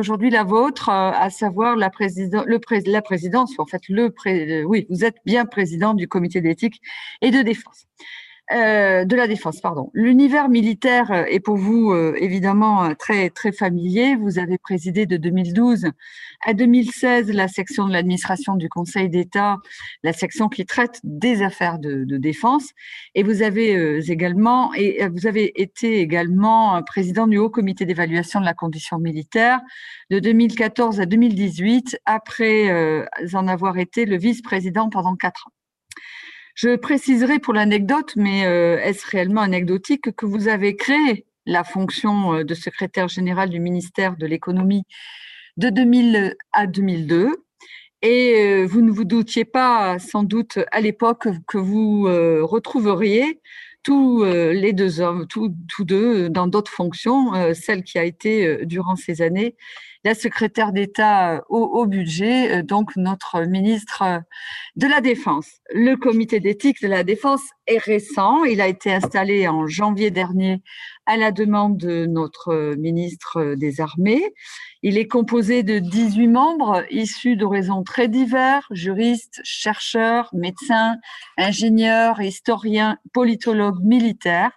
aujourd'hui la vôtre, euh, à savoir la, présidence, en fait, le pré, oui, vous êtes bien président du comité d'éthique et de défense. Euh, de la défense, pardon. L'univers militaire est pour vous euh, évidemment très très familier. Vous avez présidé de 2012 à 2016 la section de l'administration du Conseil d'État, la section qui traite des affaires de, défense, et vous avez euh, également et vous avez été également président du Haut Comité d'évaluation de la condition militaire de 2014 à 2018, après en avoir été le vice-président pendant quatre ans. Je préciserai pour l'anecdote, mais euh, est-ce réellement anecdotique, que vous avez créé la fonction euh, de secrétaire général du ministère de l'économie de 2000 à 2002 et euh, vous ne vous doutiez pas sans doute à l'époque que vous retrouveriez tous les deux hommes, tous, deux dans d'autres fonctions, celle qui a été durant ces années la secrétaire d'État euh, au, budget, euh, donc notre ministre euh, de la Défense. Le comité d'éthique de la Défense est récent. Il a été installé en janvier dernier à la demande de notre ministre des Armées. Il est composé de 18 membres issus d'horizons très divers, juristes, chercheurs, médecins, ingénieurs, historiens, politologues, militaires.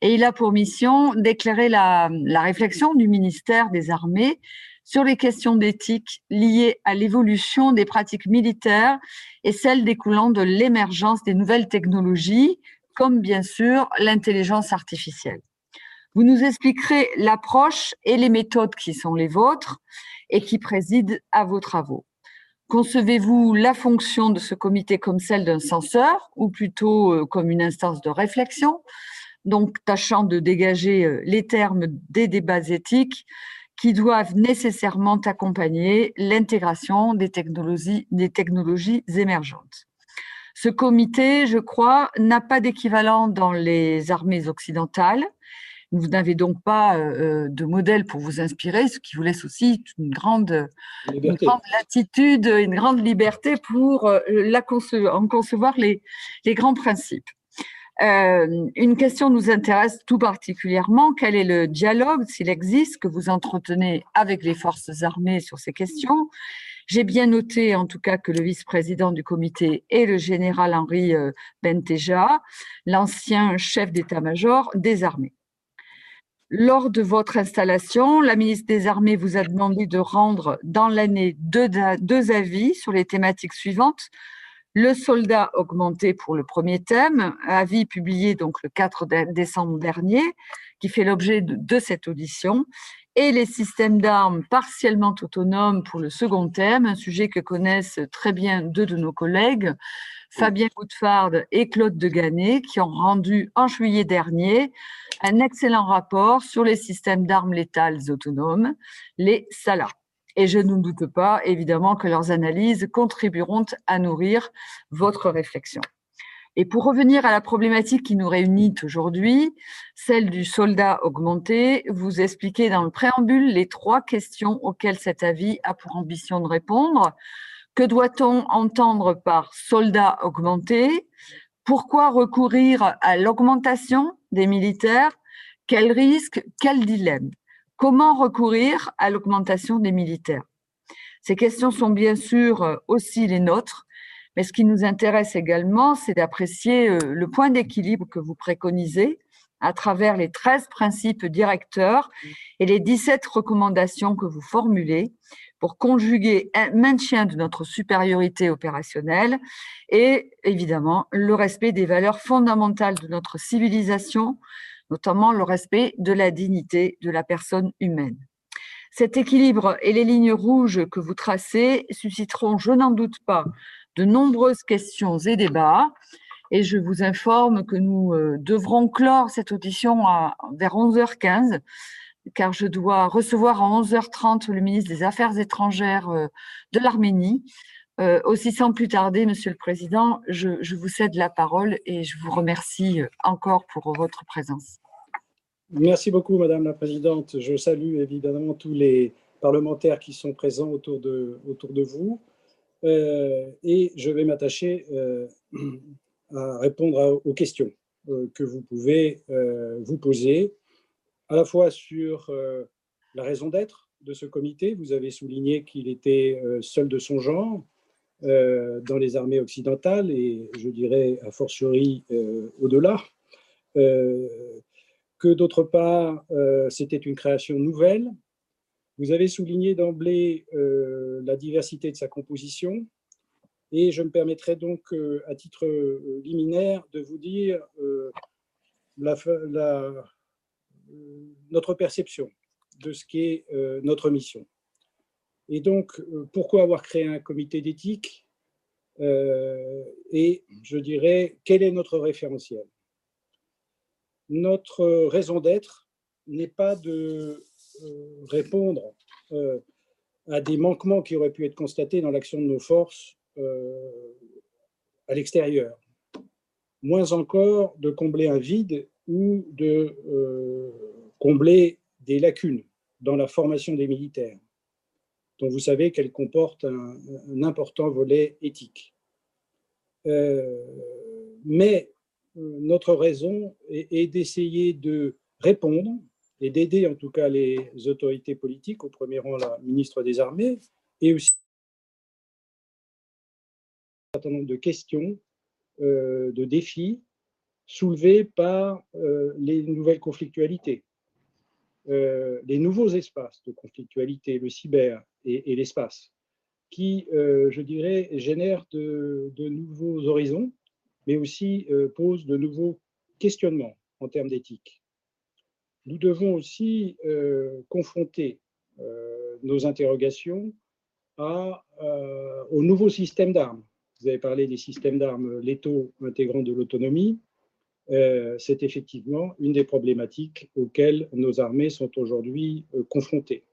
Et il a pour mission d'éclairer la, réflexion du ministère des Armées sur les questions d'éthique liées à l'évolution des pratiques militaires et celles découlant de l'émergence des nouvelles technologies, comme bien sûr l'intelligence artificielle. Vous nous expliquerez l'approche et les méthodes qui sont les vôtres et qui président à vos travaux. Concevez-vous la fonction de ce comité comme celle d'un censeur ou plutôt euh, comme une instance de réflexion, donc tâchant de dégager euh, les termes des débats éthiques qui doivent nécessairement accompagner l'intégration des technologies, des technologies émergentes. Ce comité, je crois, n'a pas d'équivalent dans les armées occidentales. Vous n'avez donc pas euh, de modèle pour vous inspirer, ce qui vous laisse aussi une grande, une grande latitude, une grande liberté pour euh, en concevoir les, les grands principes. Euh, une question nous intéresse tout particulièrement. Quel est le dialogue, s'il existe, que vous entretenez avec les forces armées sur ces questions? J'ai bien noté, en tout cas, que le vice-président du comité est le général Henri euh, Benteja, l'ancien chef d'état-major des armées. Lors de votre installation, la ministre des Armées vous a demandé de rendre dans l'année deux, deux avis sur les thématiques suivantes le soldat augmenté pour le premier thème, avis publié donc le 4 décembre dernier, qui fait l'objet de, cette audition, et les systèmes d'armes partiellement autonomes pour le second thème, un sujet que connaissent très bien deux de nos collègues, Fabien Goudfard et Claude Deganet, qui ont rendu en juillet dernier un excellent rapport sur les systèmes d'armes létales autonomes, les SALA et je ne doute pas, évidemment, que leurs analyses contribueront à nourrir votre réflexion. Et pour revenir à la problématique qui nous réunit aujourd'hui, celle du soldat augmenté, vous expliquez dans le préambule les trois questions auxquelles cet avis a pour ambition de répondre. Que doit-on entendre par soldat augmenté? Pourquoi recourir à l'augmentation des militaires? Quel risque? Quel dilemme? Comment recourir à l'augmentation des militaires? Ces questions sont bien sûr euh, aussi les nôtres, mais ce qui nous intéresse également, c'est d'apprécier euh, le point d'équilibre que vous préconisez à travers les 13 principes directeurs et les 17 recommandations que vous formulez pour conjuguer un maintien de notre supériorité opérationnelle et évidemment le respect des valeurs fondamentales de notre civilisation, notamment le respect de la dignité de la personne humaine. Cet équilibre et les lignes rouges que vous tracez susciteront, je n'en doute pas, de nombreuses questions et débats. Et je vous informe que nous euh, devrons clore cette audition à, vers 11h15, car je dois recevoir à 11h30 le ministre des Affaires étrangères euh, de l'Arménie euh, aussi sans plus tarder, Monsieur le Président, je, vous cède la parole et je vous remercie euh, encore pour votre présence. Merci beaucoup, Madame la Présidente. Je salue évidemment tous les parlementaires qui sont présents autour de, vous euh, et je vais m'attacher à répondre aux questions que vous pouvez vous poser, à la fois sur la raison d'être de ce comité. Vous avez souligné qu'il était seul de son genre dans les armées occidentales et je dirais a fortiori au-delà. que d'autre part, c'était une création nouvelle. Vous avez souligné d'emblée la diversité de sa composition, et je me permettrai donc, à titre liminaire, de vous dire notre perception de ce qu'est euh, notre mission. Et donc, euh, pourquoi avoir créé un comité d'éthique euh, Et je dirais, quel est notre référentiel? Notre raison d'être n'est pas de répondre à des manquements qui auraient pu être constatés dans l'action de nos forces à l'extérieur. Moins encore de combler un vide ou de combler des lacunes dans la formation des militaires, dont vous savez qu'elle comporte un, important volet éthique. Euh, mais euh, notre raison est, d'essayer de répondre et d'aider en tout cas les autorités politiques, au premier rang la ministre des Armées, et aussi un certain nombre de questions, euh, de défis soulevés par les nouvelles conflictualités. Euh, les nouveaux espaces de conflictualité, le cyber et, l'espace, qui, euh, je dirais, génèrent de, nouveaux horizons, mais aussi euh, posent de nouveaux questionnements en termes d'éthique. Nous devons aussi confronter nos interrogations aux nouveaux systèmes d'armes. Vous avez parlé des systèmes d'armes létaux intégrant de l'autonomie. Euh, c'est effectivement une des problématiques auxquelles nos armées sont aujourd'hui euh, confrontées.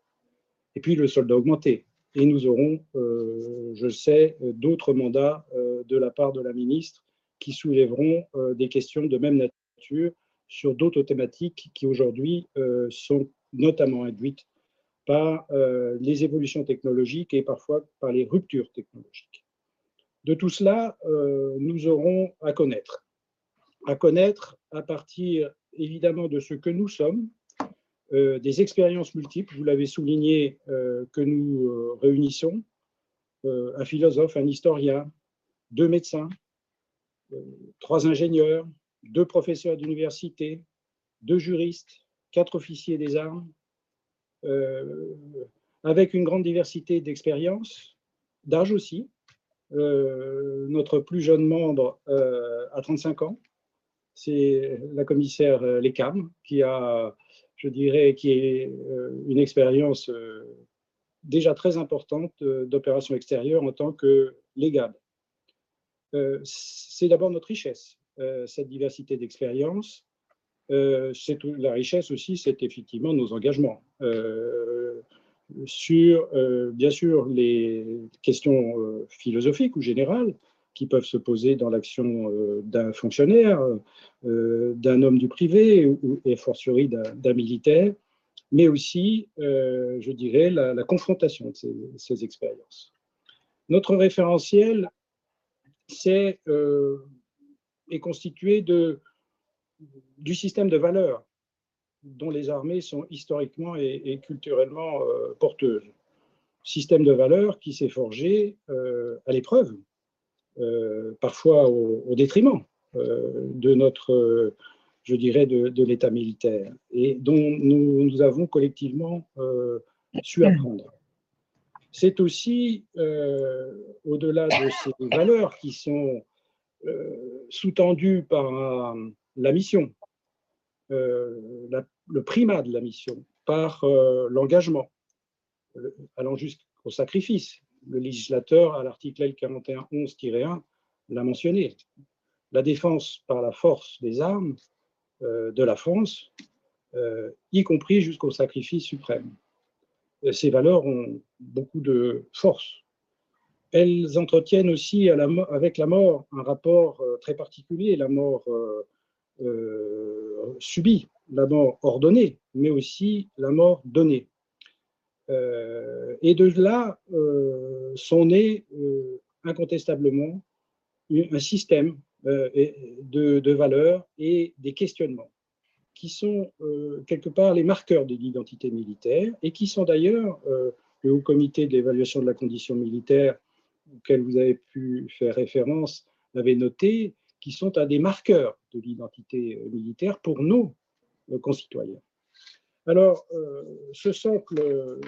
Et puis le soldat augmenté. Et nous aurons, euh, je sais, d'autres mandats de la part de la ministre qui soulèveront des questions de même nature sur d'autres thématiques qui aujourd'hui sont notamment induites par les évolutions technologiques et parfois par les ruptures technologiques. De tout cela, nous aurons à connaître à connaître à partir évidemment de ce que nous sommes, euh, des expériences multiples, vous l'avez souligné, euh, que nous euh, réunissons, un philosophe, un historien, deux médecins, trois ingénieurs, deux professeurs d'université, deux juristes, quatre officiers des armes, avec une grande diversité d'expériences, d'âge aussi. notre plus jeune membre a 35 ans, c'est la commissaire euh, Lecam qui a, je dirais, qui est euh, une expérience euh, déjà très importante d'opération extérieure en tant que légale. C'est d'abord notre richesse, cette diversité d'expériences. la richesse aussi, c'est effectivement nos engagements sur, bien sûr, les questions philosophiques ou générales, qui peuvent se poser dans l'action euh, d'un fonctionnaire, euh, d'un homme du privé et fortiori d'un militaire, mais aussi, euh, je dirais, la, confrontation de ces, expériences. Notre référentiel est constitué de, du système de valeurs dont les armées sont historiquement et, culturellement porteuses. Système de valeurs qui s'est forgé à l'épreuve parfois au, détriment euh, de notre, je dirais, de, l'État militaire, et dont nous, avons collectivement euh, su apprendre. C'est aussi, au-delà de ces valeurs qui sont sous-tendues par la mission, le primat de la mission, par l'engagement, allant jusqu'au sacrifice, le législateur, à l'article L4111-1, l'a mentionné. La défense par la force des armes euh, de la France, euh, y compris jusqu'au sacrifice suprême. Euh, ces valeurs ont beaucoup de force. Elles entretiennent aussi avec la mort un rapport très particulier, la mort subie, la mort ordonnée, mais aussi la mort donnée. Euh, et de là euh, sont nés euh, incontestablement un système de, valeurs et des questionnements. qui sont quelque part les marqueurs de l'identité militaire et qui sont d'ailleurs, le Haut Comité de l'évaluation de la condition militaire auquel vous avez pu faire référence l'avait noté, qui sont un des marqueurs de l'identité militaire pour nos concitoyens. Alors, ce socle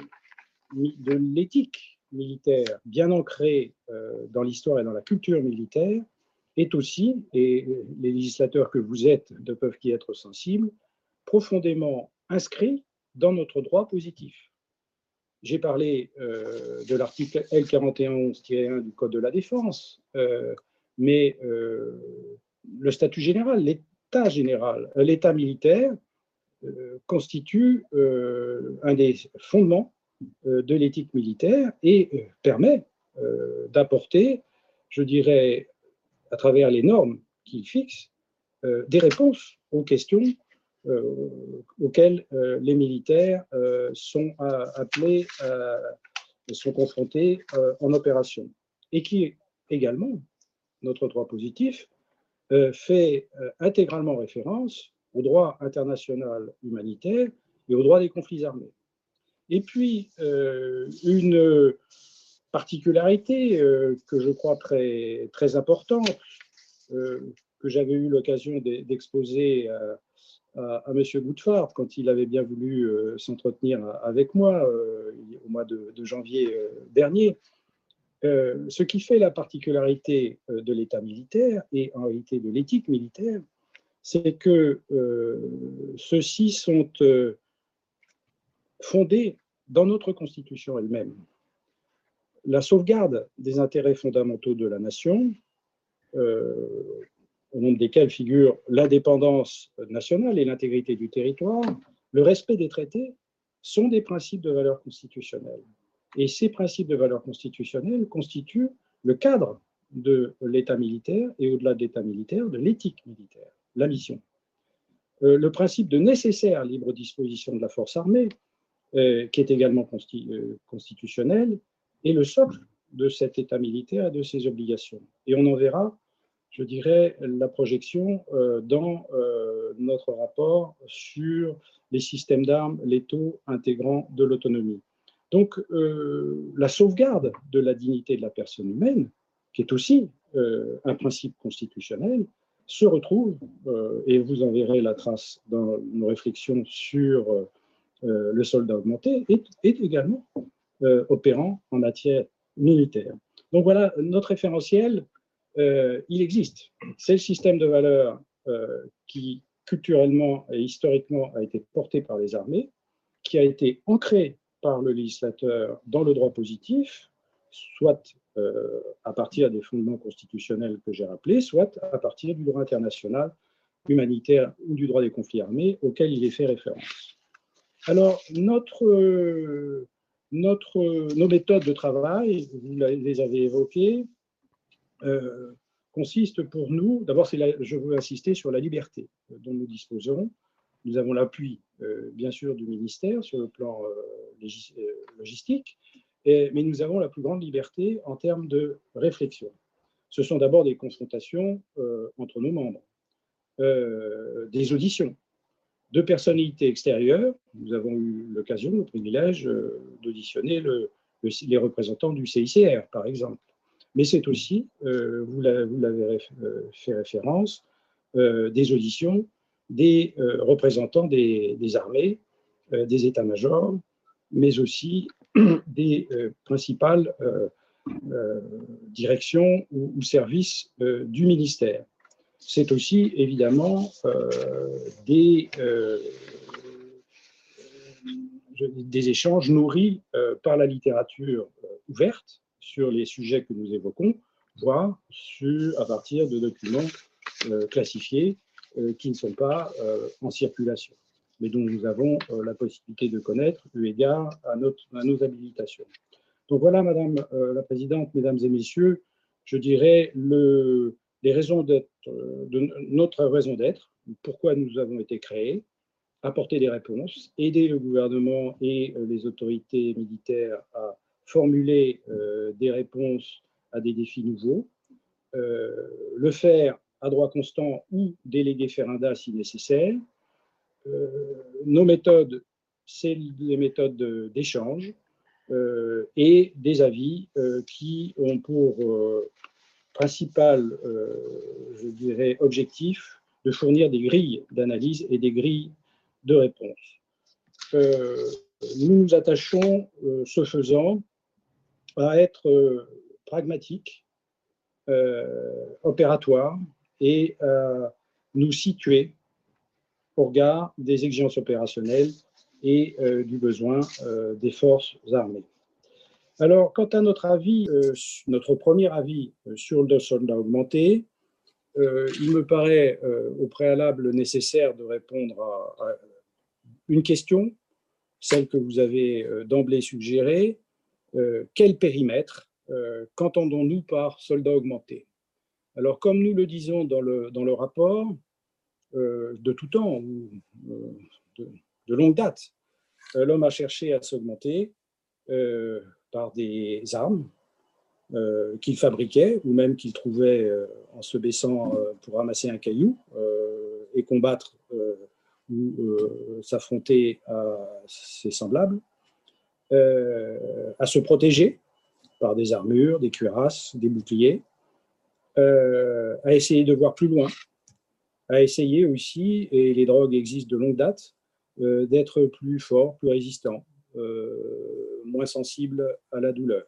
de l'éthique militaire, bien ancré dans l'histoire et dans la culture militaire, est aussi, et les législateurs que vous êtes ne peuvent qu'y être sensibles, profondément inscrit dans notre droit positif. J'ai parlé euh, de l'article L4111-1 du Code de la Défense, euh, mais euh, le statut général, l'état général, l'état militaire constitue un des fondements de l'éthique militaire et permet d'apporter, je dirais, à travers les normes qu'il fixe, des réponses aux questions euh, auxquels euh, les militaires euh, sont appelés, sont confrontés en opération. Et qui également, notre droit positif, fait intégralement référence au droit international humanitaire et au droit des conflits armés. Et puis, une particularité que je crois très, importante, que j'avais eu l'occasion d'exposer à, M. Goudford quand il avait bien voulu euh, s'entretenir avec moi euh, au mois de, janvier euh, dernier. ce qui fait la particularité de l'État militaire et en réalité de l'éthique militaire, c'est que ceux-ci sont fondés dans notre Constitution elle-même. La sauvegarde des intérêts fondamentaux de la nation, au nombre desquels figurent l'indépendance nationale et l'intégrité du territoire, le respect des traités sont des principes de valeur constitutionnelle. Et ces principes de valeur constitutionnelle constituent le cadre de l'État militaire et au-delà de l'État militaire, de l'éthique militaire, la mission. Euh, le principe de nécessaire libre disposition de la force armée, euh, qui est également euh, constitutionnel, est le socle de cet État militaire et de ses obligations. Et on en verra je dirais, la projection dans notre rapport sur les systèmes d'armes létaux intégrant de l'autonomie. Donc, la sauvegarde de la dignité de la personne humaine, qui est aussi un principe constitutionnel, se retrouve, et vous en verrez la trace dans nos réflexions sur le soldat augmenté, est, est également opérant en matière militaire. Donc voilà, notre référentiel euh, il existe. C'est le système de valeurs euh, qui, culturellement et historiquement, a été porté par les armées, qui a été ancré par le législateur dans le droit positif, soit euh, à partir des fondements constitutionnels que j'ai rappelés, soit à partir du droit international humanitaire ou du droit des conflits armés auquel il est fait référence. Alors, notre, notre, nos méthodes de travail, vous les avez évoquées, euh, consiste pour nous, d'abord, je veux insister sur la liberté dont nous disposons. Nous avons l'appui, euh, bien sûr, du ministère sur le plan euh, logistique, mais nous avons la plus grande liberté en termes de réflexion. Ce sont d'abord des confrontations entre nos membres, des auditions de personnalités extérieures. Nous avons eu l'occasion, le privilège d'auditionner les représentants du CICR, par exemple mais c'est aussi, euh, vous l'avez euh, fait référence, euh, des auditions des représentants des, armées, des états-majors, mais aussi des principales directions ou, services du ministère. C'est aussi évidemment des, échanges nourris par la littérature ouverte sur les sujets que nous évoquons, voire à partir de documents euh, classifiés euh, qui ne sont pas euh, en circulation, mais dont nous avons la possibilité de connaître eu égard à, nos habilitations. Donc voilà, Madame la Présidente, Mesdames et Messieurs, je dirais le, les raisons d'être, de notre raison d'être, pourquoi nous avons été créés, apporter des réponses, aider le gouvernement et les autorités militaires à formuler euh, des réponses à des défis nouveaux, euh, le faire à droit constant ou déléguer Ferranda si nécessaire, nos méthodes, c'est des méthodes d'échange et des avis qui ont pour principal, je dirais, objectif de fournir des grilles d'analyse et des grilles de réponse. nous nous attachons, ce faisant, à être pragmatique, opératoire et à nous situer au regard des exigences opérationnelles et euh, du besoin euh, des forces armées. Alors, quant à notre avis, euh, notre premier avis sur le soldat augmenté, il me paraît au préalable nécessaire de répondre à, une question, celle que vous avez d'emblée suggérée. quel périmètre qu'entendons-nous par soldat augmenté? Alors, comme nous le disons dans le, dans le rapport, de tout temps, de, de longue date. Euh, l'homme a cherché à s'augmenter euh, par des armes euh, qu'il fabriquait ou même qu'il trouvait en se baissant pour ramasser un caillou et combattre ou s'affronter à ses semblables, à se protéger par des armures, des cuirasses, des boucliers, à essayer de voir plus loin, à essayer aussi, et les drogues existent de longue date, euh, d'être plus fort, plus résistant, euh, moins sensible à la douleur.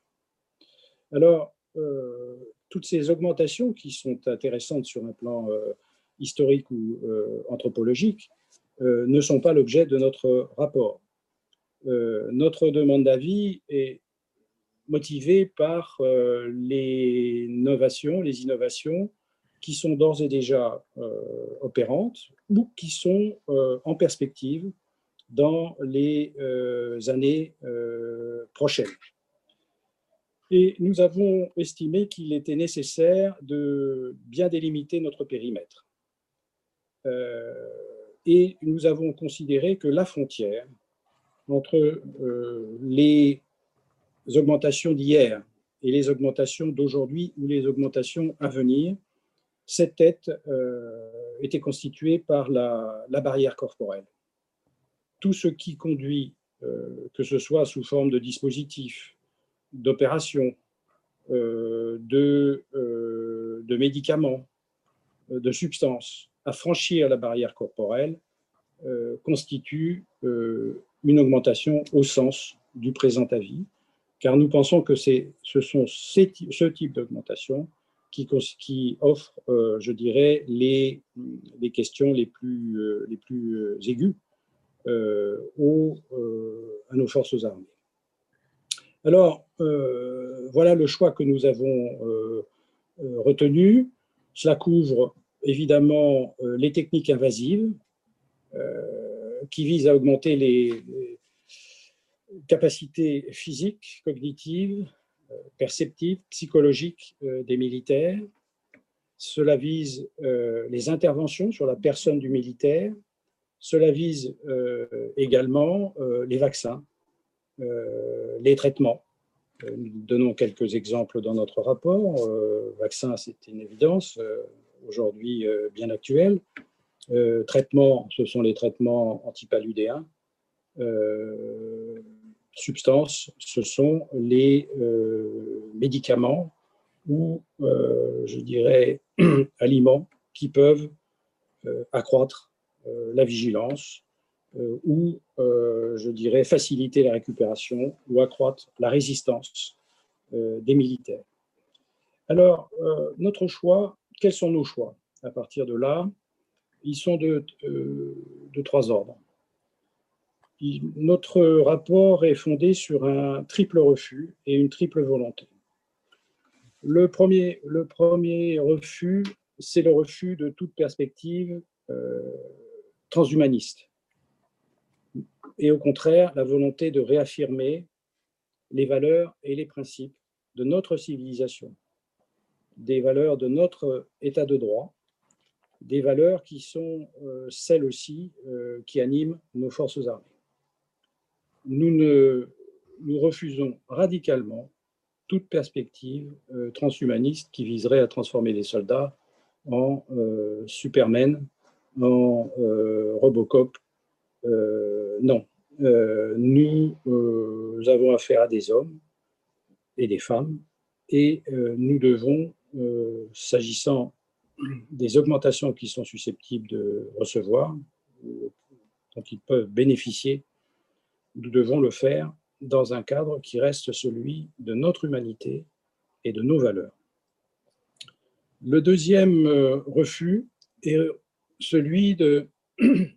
Alors, euh, toutes ces augmentations qui sont intéressantes sur un plan historique ou anthropologique ne sont pas l'objet de notre rapport. notre demande d'avis est motivée par les innovations, les innovations qui sont d'ores et déjà opérantes ou qui sont en perspective dans les euh, années euh, prochaines. Et nous avons estimé qu'il était nécessaire de bien délimiter notre périmètre. Euh, et nous avons considéré que la frontière entre les augmentations d'hier et les augmentations d'aujourd'hui ou les augmentations à venir, cette tête était constituée par la barrière corporelle. Tout ce qui conduit, euh, que ce soit sous forme de dispositifs, d'opérations, euh, euh, de, médicaments, de substances, à franchir la barrière corporelle, constitue une augmentation au sens du présent avis, car nous pensons que ce sont ce type d'augmentation qui, offre, je dirais, les, questions les plus, aiguës euh, euh, à nos forces armées. Alors, euh, voilà le choix que nous avons retenu. Cela couvre évidemment les techniques invasives qui visent à augmenter les, capacités physiques, cognitives, perceptives, psychologiques des militaires. Cela vise les interventions sur la personne du militaire, cela vise euh, également euh, les vaccins, euh, les traitements. Nous donnons quelques exemples dans notre rapport. vaccins, c'est une évidence, aujourd'hui bien actuelle. traitements, ce sont les traitements antipaludéens. Substances, ce sont les médicaments ou, je dirais, aliments qui peuvent accroître euh, la vigilance euh, ou, euh, je dirais, faciliter la récupération ou accroître la résistance des militaires. Alors, notre choix, quels sont nos choix À partir de là, ils sont de trois ordres. Notre rapport est fondé sur un triple refus et une triple volonté. Le premier, le premier refus, c'est le refus de toute perspective transhumaniste. Et au contraire, la volonté de réaffirmer les valeurs et les principes de notre civilisation, des valeurs de notre état de droit, des valeurs qui sont euh, celles aussi euh, qui animent nos forces armées. Nous, ne, nous refusons radicalement toute perspective euh, transhumaniste qui viserait à transformer les soldats en supermen en euh, Robocop non. nous avons affaire à des hommes et des femmes et nous devons, s'agissant des augmentations qui sont susceptibles de recevoir, dont ils peuvent bénéficier, nous devons le faire dans un cadre qui reste celui de notre humanité et de nos valeurs. Le deuxième euh, refus est celui de euh,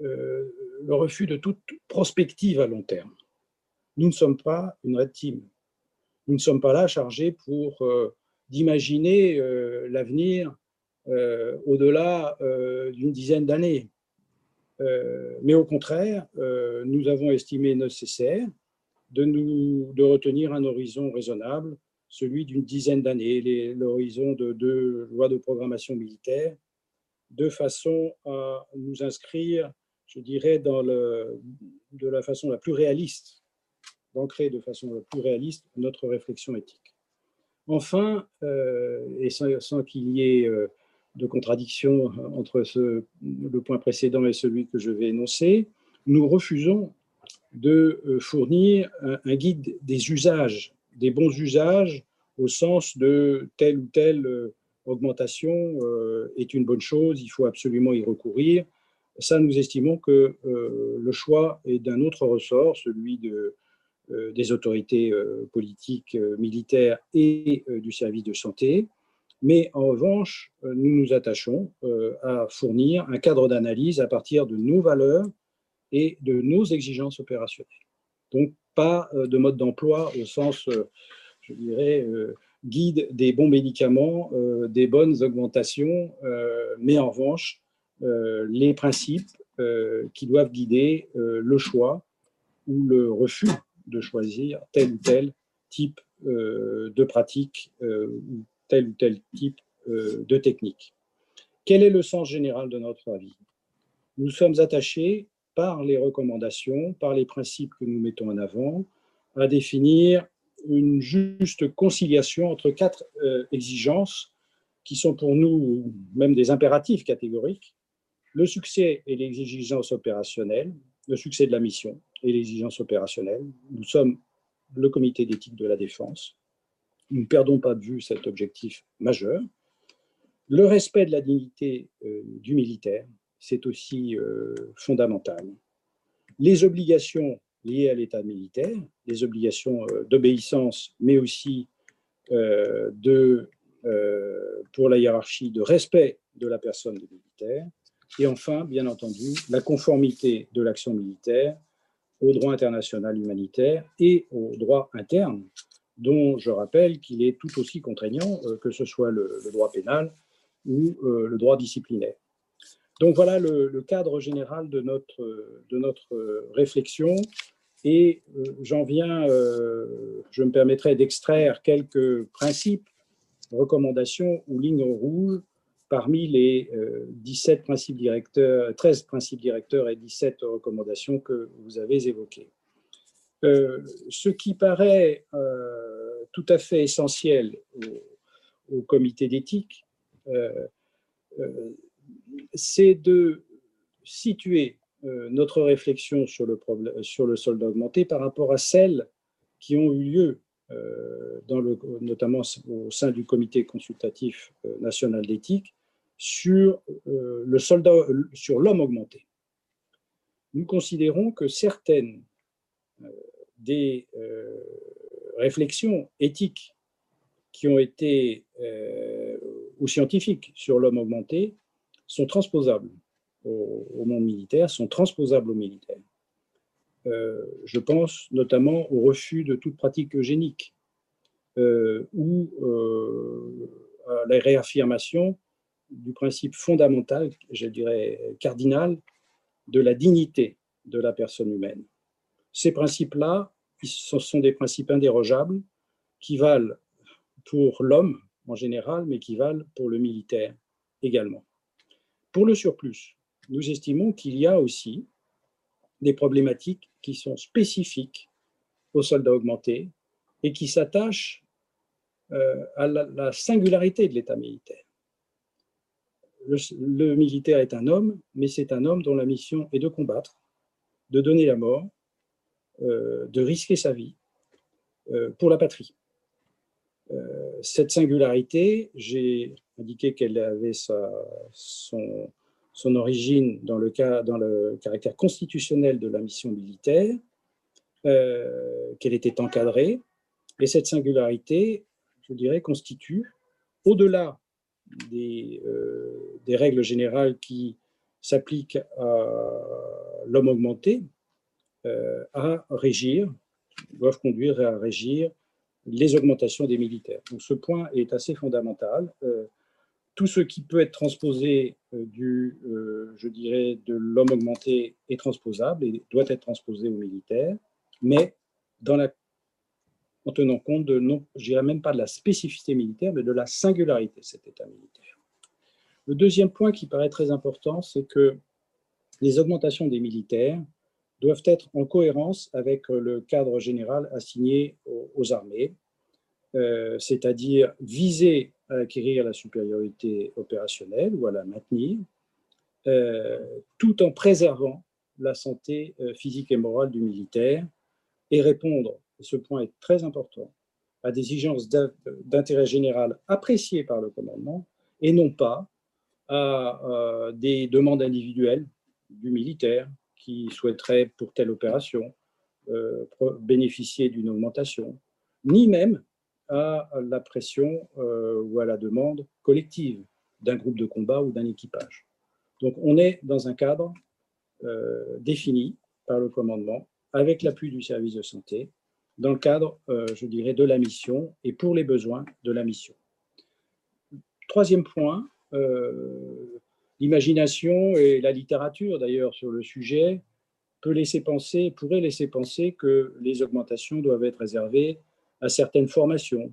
le refus de toute prospective à long terme. Nous ne sommes pas une red team. Nous ne sommes pas là chargés pour euh, d'imaginer l'avenir au-delà d'une dizaine d'années. Mais au contraire, nous avons estimé nécessaire de, nous, de retenir un horizon raisonnable celui d'une dizaine d'années, l'horizon de deux lois de programmation militaire, de façon à nous inscrire, je dirais, de la façon la plus réaliste, d'ancrer de façon la plus réaliste notre réflexion éthique. Enfin, euh, et sans, qu'il y ait euh, de contradiction entre ce, le point précédent et celui que je vais énoncer, nous refusons de euh, fournir un guide des usages des bons usages au sens de telle ou telle euh, augmentation euh, est une bonne chose, il faut absolument y recourir. Ça, nous estimons que euh, le choix est d'un autre ressort, celui de, des autorités politiques, militaires et du service de santé. Mais en revanche, nous nous attachons à fournir un cadre d'analyse à partir de nos valeurs et de nos exigences opérationnelles. Donc, pas euh, de mode d'emploi au sens, euh, je dirais, euh, guide des bons médicaments, des bonnes augmentations, mais en revanche, les principes qui doivent guider le choix ou le refus de choisir tel ou tel type de pratique ou tel ou tel type de technique. Quel est le sens général de notre avis? Nous sommes attachés par les recommandations, par les principes que nous mettons en avant, à définir une juste conciliation entre quatre euh, exigences qui sont pour nous même des impératifs catégoriques, le succès et l'exigence opérationnelle, le succès de la mission et l'exigence opérationnelle. Nous sommes le comité d'éthique de la défense. Nous ne perdons pas de vue cet objectif majeur. Le respect de la dignité euh, du militaire, c'est aussi euh, fondamental. Les obligations liées à l'état militaire, les obligations euh, d'obéissance, mais aussi de, pour la hiérarchie de respect de la personne du militaire. Et enfin, bien entendu, la conformité de l'action militaire au droit international humanitaire et au droit interne, dont je rappelle qu'il est tout aussi contraignant que ce soit le, droit pénal ou le droit disciplinaire. Donc voilà le, cadre général de notre, de notre réflexion. Et euh, j'en viens, euh, je me permettrai d'extraire quelques principes, recommandations ou lignes rouges parmi les 17 euh, principes directeurs, 13 principes directeurs et 17 recommandations que vous avez évoquées. Ce qui paraît tout à fait essentiel au, comité d'éthique, c'est de situer euh, notre réflexion sur le, problème, sur le solde augmenté par rapport à celles qui ont eu lieu, euh, notamment au sein du comité consultatif euh, national d'éthique, sur le soldat, sur l'homme augmenté. Nous considérons que certaines des réflexions éthiques qui ont été, ou scientifiques sur l'homme augmenté, sont transposables au, monde militaire, sont transposables aux militaires. Euh, je pense notamment au refus de toute pratique eugénique euh, ou euh, à la réaffirmation du principe fondamental, je dirais cardinal, de la dignité de la personne humaine. Ces principes-là, ce sont des principes indérogeables qui valent pour l'homme en général, mais qui valent pour le militaire également. Pour le surplus, nous estimons qu'il y a aussi des problématiques qui sont spécifiques aux soldats augmentés et qui s'attachent euh, à la, singularité de l'État militaire. le, militaire est un homme, mais c'est un homme dont la mission est de combattre, de donner la mort, de risquer sa vie euh, pour la patrie. cette singularité, j'ai indiqué qu'elle avait son, origine dans le, caractère constitutionnel de la mission militaire, qu'elle était encadrée, et cette singularité, je dirais, constitue, au-delà des, euh, règles générales qui s'appliquent à l'homme augmenté, euh, à régir, doivent conduire à régir les augmentations des militaires. Donc ce point est assez fondamental. Euh, tout ce qui peut être transposé du, je dirais, de l'homme augmenté est transposable et doit être transposé aux militaires, mais en tenant compte de, non, je dirais même pas de la spécificité militaire, mais de la singularité de cet État militaire. Le deuxième point qui paraît très important, c'est que les augmentations des militaires doivent être en cohérence avec le cadre général assigné aux, armées, euh, c'est-à-dire viser à acquérir la supériorité opérationnelle ou à la maintenir, euh, tout en préservant la santé euh, physique et morale du militaire. Et répondre et ce point est très important, à des exigences d'intérêt général appréciées par le commandement et non pas à euh, des demandes individuelles du militaire qui souhaiterait pour telle opération euh, bénéficier d'une augmentation, ni même à la pression euh, ou à la demande collective d'un groupe de combat ou d'un équipage. Donc on est dans un cadre défini par le commandement avec l'appui du service de santé dans le cadre, euh, je dirais, de la mission et pour les besoins de la mission. Troisième point, euh, l'imagination et la littérature d'ailleurs sur le sujet peut laisser penser, pourrait laisser penser que les augmentations doivent être réservées à certaines formations,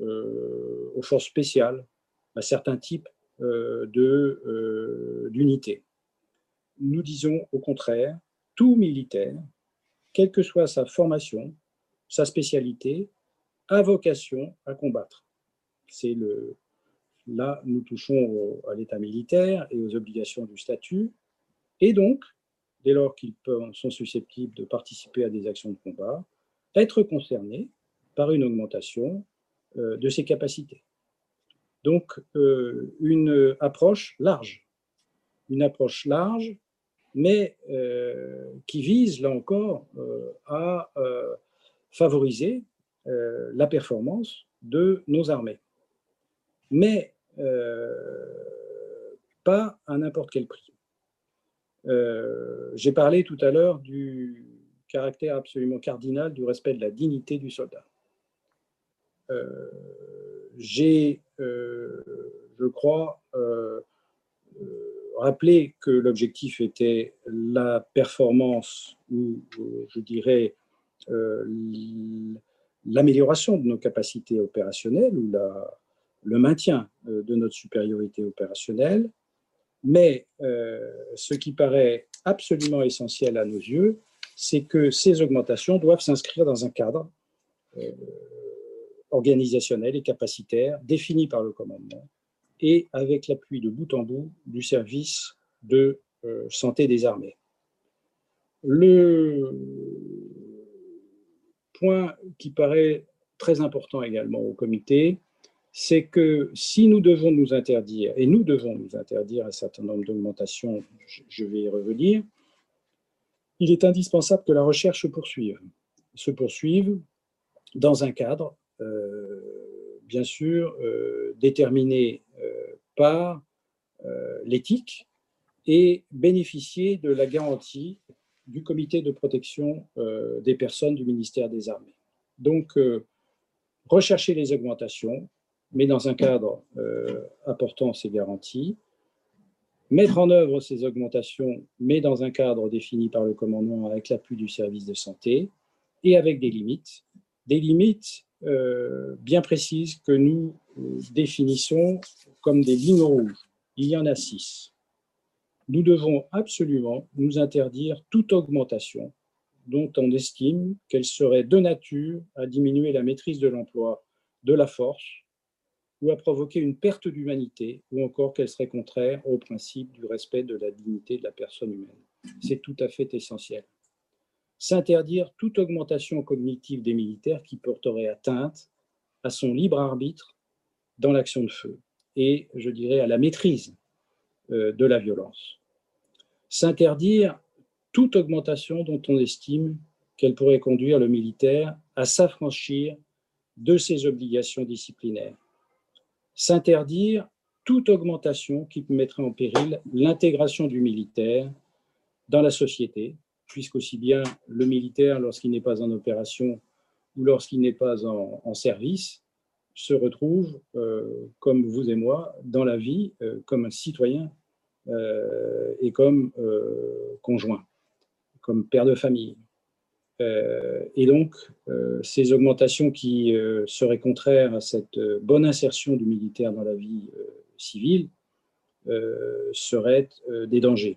euh, aux forces spéciales, à certains types d'unités. Nous disons au contraire, tout militaire, quelle que soit sa formation, sa spécialité, a vocation à combattre. C'est le, là, nous touchons à l'état militaire et aux obligations du statut, et donc, dès lors qu'ils sont susceptibles de participer à des actions de combat, être concernés par une augmentation euh, de ses capacités. Donc, euh, une approche large, une approche large, mais euh, qui vise, là encore, à favoriser la performance de nos armées. Pas à n'importe quel prix. Euh, j'ai parlé tout à l'heure du caractère absolument cardinal du respect de la dignité du soldat. J'ai, je crois, rappelé que l'objectif était la performance, ou je dirais euh, l'amélioration de nos capacités opérationnelles ou la, le maintien euh, de notre supériorité opérationnelle. Mais euh, ce qui paraît absolument essentiel à nos yeux, c'est que ces augmentations doivent s'inscrire dans un cadre organisationnel et capacitaire défini par le commandement et avec l'appui de bout en bout du service de santé des armées. Le, point qui paraît très important également au comité, c'est que si nous devons nous interdire, et nous devons nous interdire un certain nombre d'augmentations, je vais y revenir, il est indispensable que la recherche se poursuive, se poursuive dans un cadre, euh, bien sûr, euh, déterminé euh, par l'éthique et bénéficier de la garantie du comité de protection des personnes du ministère des Armées. Donc, rechercher les augmentations, mais dans un cadre euh, apportant ces garanties, mettre en œuvre ces augmentations, mais dans un cadre défini par le commandement avec l'appui du service de santé et avec des limites, des limites bien précises que nous définissons comme des lignes rouges. Il y en a six. Nous devons absolument nous interdire toute augmentation dont on estime qu'elle serait de nature à diminuer la maîtrise de l'emploi de la force ou à provoquer une perte d'humanité, ou encore qu'elle serait contraire au principe du respect de la dignité de la personne humaine. C'est tout à fait essentiel. S'interdire toute augmentation cognitive des militaires qui porterait atteinte à son libre arbitre dans l'action de feu et, je dirais, à la maîtrise euh, de la violence. S'interdire toute augmentation dont on estime qu'elle pourrait conduire le militaire à s'affranchir de ses obligations disciplinaires s'interdire toute augmentation qui mettrait en péril l'intégration du militaire dans la société, puisqu'aussi bien le militaire, lorsqu'il n'est pas en opération ou lorsqu'il n'est pas en, service, se retrouve, euh, comme vous et moi, dans la vie, euh, comme un citoyen euh, et comme conjoint, comme père de famille. Euh, et donc, euh, ces augmentations qui euh, seraient contraires à cette bonne insertion du militaire dans la vie civile seraient des dangers.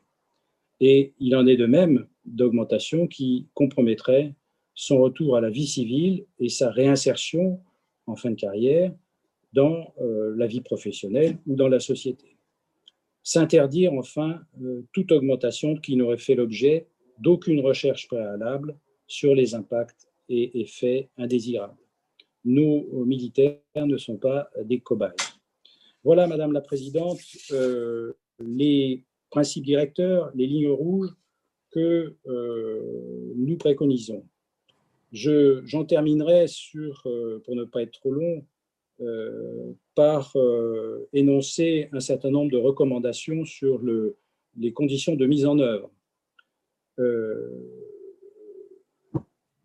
Et il en est de même d'augmentations qui compromettraient son retour à la vie civile et sa réinsertion en fin de carrière dans la vie professionnelle ou dans la société. S'interdire enfin toute augmentation qui n'aurait fait l'objet d'aucune recherche préalable sur les impacts et effets indésirables. Nos militaires ne sont pas des cobayes. Voilà, Madame la Présidente, euh, les principes directeurs, les lignes rouges que euh, nous préconisons. J'en terminerai sur, euh, pour ne pas être trop long, par énoncer un certain nombre de recommandations sur le, les conditions de mise en œuvre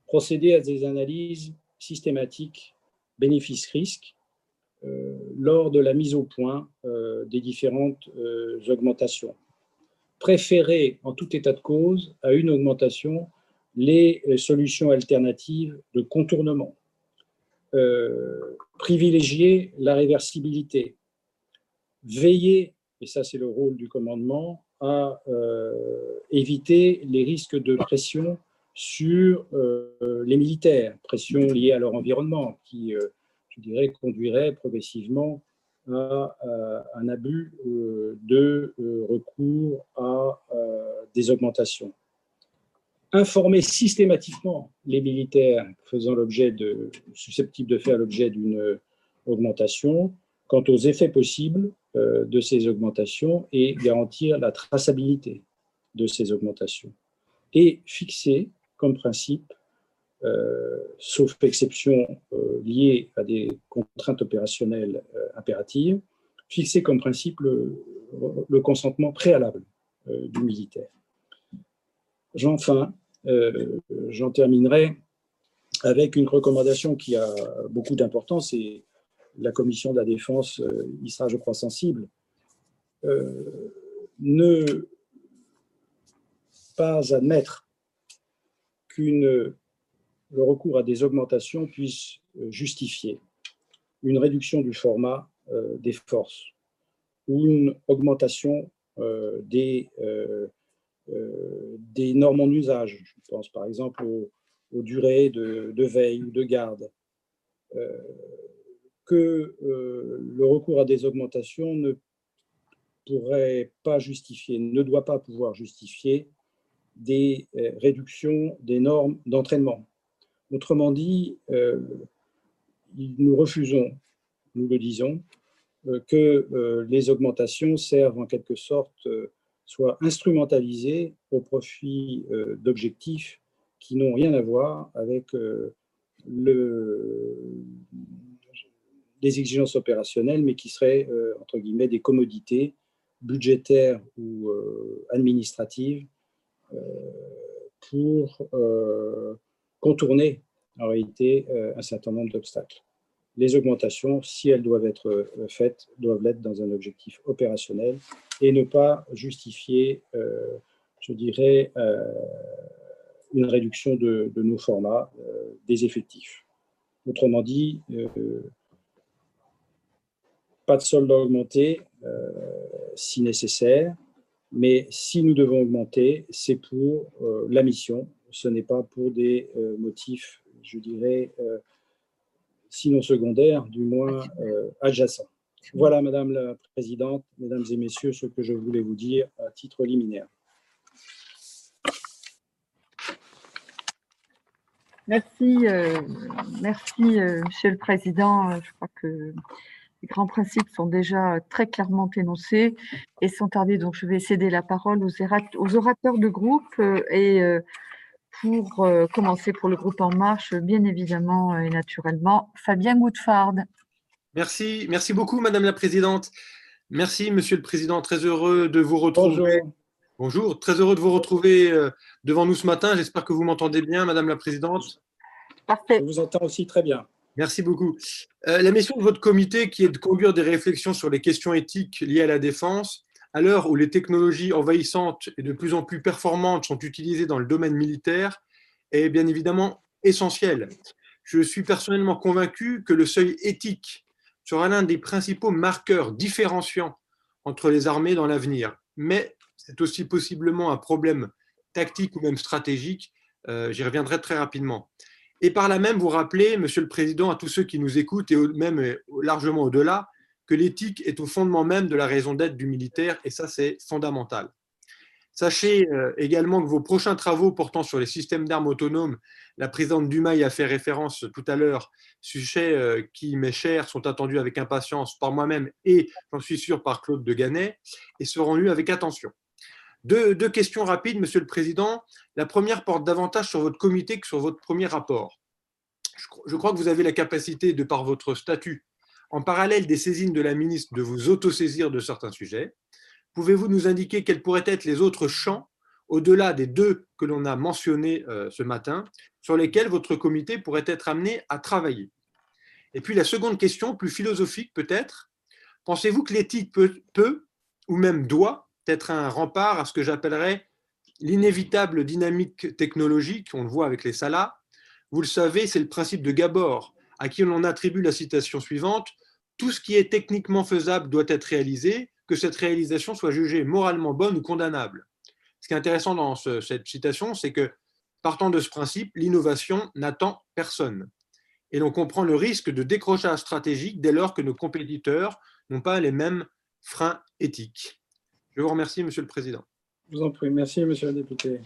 procéder à des analyses systématiques bénéfices-risques euh, lors de la mise au point euh, des différentes euh, augmentations. Préférer en tout état de cause à une augmentation les solutions alternatives de contournement. privilégier la réversibilité. Veiller, et ça c'est le rôle du commandement, à éviter les risques de pression sur euh, les militaires, pression liée à leur environnement, qui, euh, je dirais, conduirait progressivement à, un abus euh, de recours à des augmentations. Informer systématiquement les militaires faisant l'objet de, susceptibles de faire l'objet d'une augmentation quant aux effets possibles de ces augmentations et garantir la traçabilité de ces augmentations. Et fixer comme principe, euh, sauf exception euh, liée à des contraintes opérationnelles euh, impératives, fixer comme principe le, consentement préalable du militaire. Enfin, j'en terminerai avec une recommandation qui a beaucoup d'importance et la commission de la défense y sera, je crois, sensible. ne pas admettre le recours à des augmentations puisse euh, justifier une réduction du format euh, des forces ou une augmentation euh, des, des normes en usage. Je pense par exemple aux, durées de, veille ou de garde. que le recours à des augmentations ne pourrait pas justifier, ne doit pas pouvoir justifier des euh, réductions des normes d'entraînement. Autrement dit, euh, nous refusons, nous le disons, euh, que les augmentations servent en quelque sorte, soient instrumentalisées au profit d'objectifs qui n'ont rien à voir avec le, les exigences opérationnelles, mais qui seraient, entre guillemets, des commodités budgétaires ou administratives pour euh, contourner en réalité euh, un certain nombre d'obstacles. Les augmentations, si elles doivent être euh, faites, doivent l'être dans un objectif opérationnel et ne pas justifier, je dirais, une réduction de, nos formats, des effectifs. Autrement dit, pas de solde augmenté si nécessaire, mais si nous devons augmenter, c'est pour euh, la mission, ce n'est pas pour des euh, motifs, je dirais, euh, sinon secondaires, du moins adjacents. Voilà, Madame la Présidente, Mesdames et Messieurs, ce que je voulais vous dire à titre liminaire. Merci, merci, Monsieur le Président. Je crois que les grands principes sont déjà très clairement énoncés et sans tarder, donc je vais céder la parole aux, aux orateurs de groupe euh, et pour commencer pour le groupe En Marche, bien évidemment et naturellement, Fabien Goudfard. Merci, merci beaucoup, Madame la Présidente. Merci, Monsieur le Président. Très heureux de vous retrouver. Bonjour. Bonjour, très heureux de vous retrouver euh, devant nous ce matin. J'espère que vous m'entendez bien, Madame la Présidente. Parfait. Je vous entends aussi très bien. Merci beaucoup. Euh, la mission de votre comité, qui est de conduire des réflexions sur les questions éthiques liées à la défense, à l'heure où les technologies envahissantes et de plus en plus performantes sont utilisées dans le domaine militaire, est bien évidemment essentielle. Je suis personnellement convaincu que le seuil éthique sera l'un des principaux marqueurs différenciants entre les armées dans l'avenir. Mais c'est aussi possiblement un problème tactique ou même stratégique. Euh, j'y reviendrai très rapidement. Et par là même, vous rappelez, Monsieur le Président, à tous ceux qui nous écoutent et même euh, largement au-delà, que l'éthique est au fondement même de la raison d'être du militaire, et ça, c'est fondamental. Sachez euh, également que vos prochains travaux portant sur les systèmes d'armes autonomes, la présidente Dumail a fait référence tout à l'heure, sujet qui m'est cher, sont attendus avec impatience par moi-même et, j'en suis sûr, par Claude de Gannet, et seront lus avec attention. Deux, questions rapides, Monsieur le Président. La première porte davantage sur votre comité que sur votre premier rapport. Je, crois que vous avez la capacité, de par votre statut, en parallèle des saisines de la ministre, de vous autosaisir de certains sujets. Pouvez-vous nous indiquer quels pourraient être les autres champs, au-delà des deux que l'on a mentionnés euh, ce matin, sur lesquels votre comité pourrait être amené à travailler? Et puis la seconde question, plus philosophique peut-être, pensez-vous que l'éthique peut, ou même doit, être un rempart à ce que j'appellerais l'inévitable dynamique technologique, on le voit avec les salas. Vous le savez, c'est le principe de Gabor, à qui l'on attribue la citation suivante Tout ce qui est techniquement faisable doit être réalisé, que cette réalisation soit jugée moralement bonne ou condamnable. Ce qui est intéressant dans cette citation, c'est que, partant de ce principe, l'innovation n'attend personne. Et l'on comprend le risque de décrochage stratégique dès lors que nos compétiteurs n'ont pas les mêmes freins éthiques. Je vous remercie, Monsieur le Président. Je vous en prie. Merci, Monsieur le député.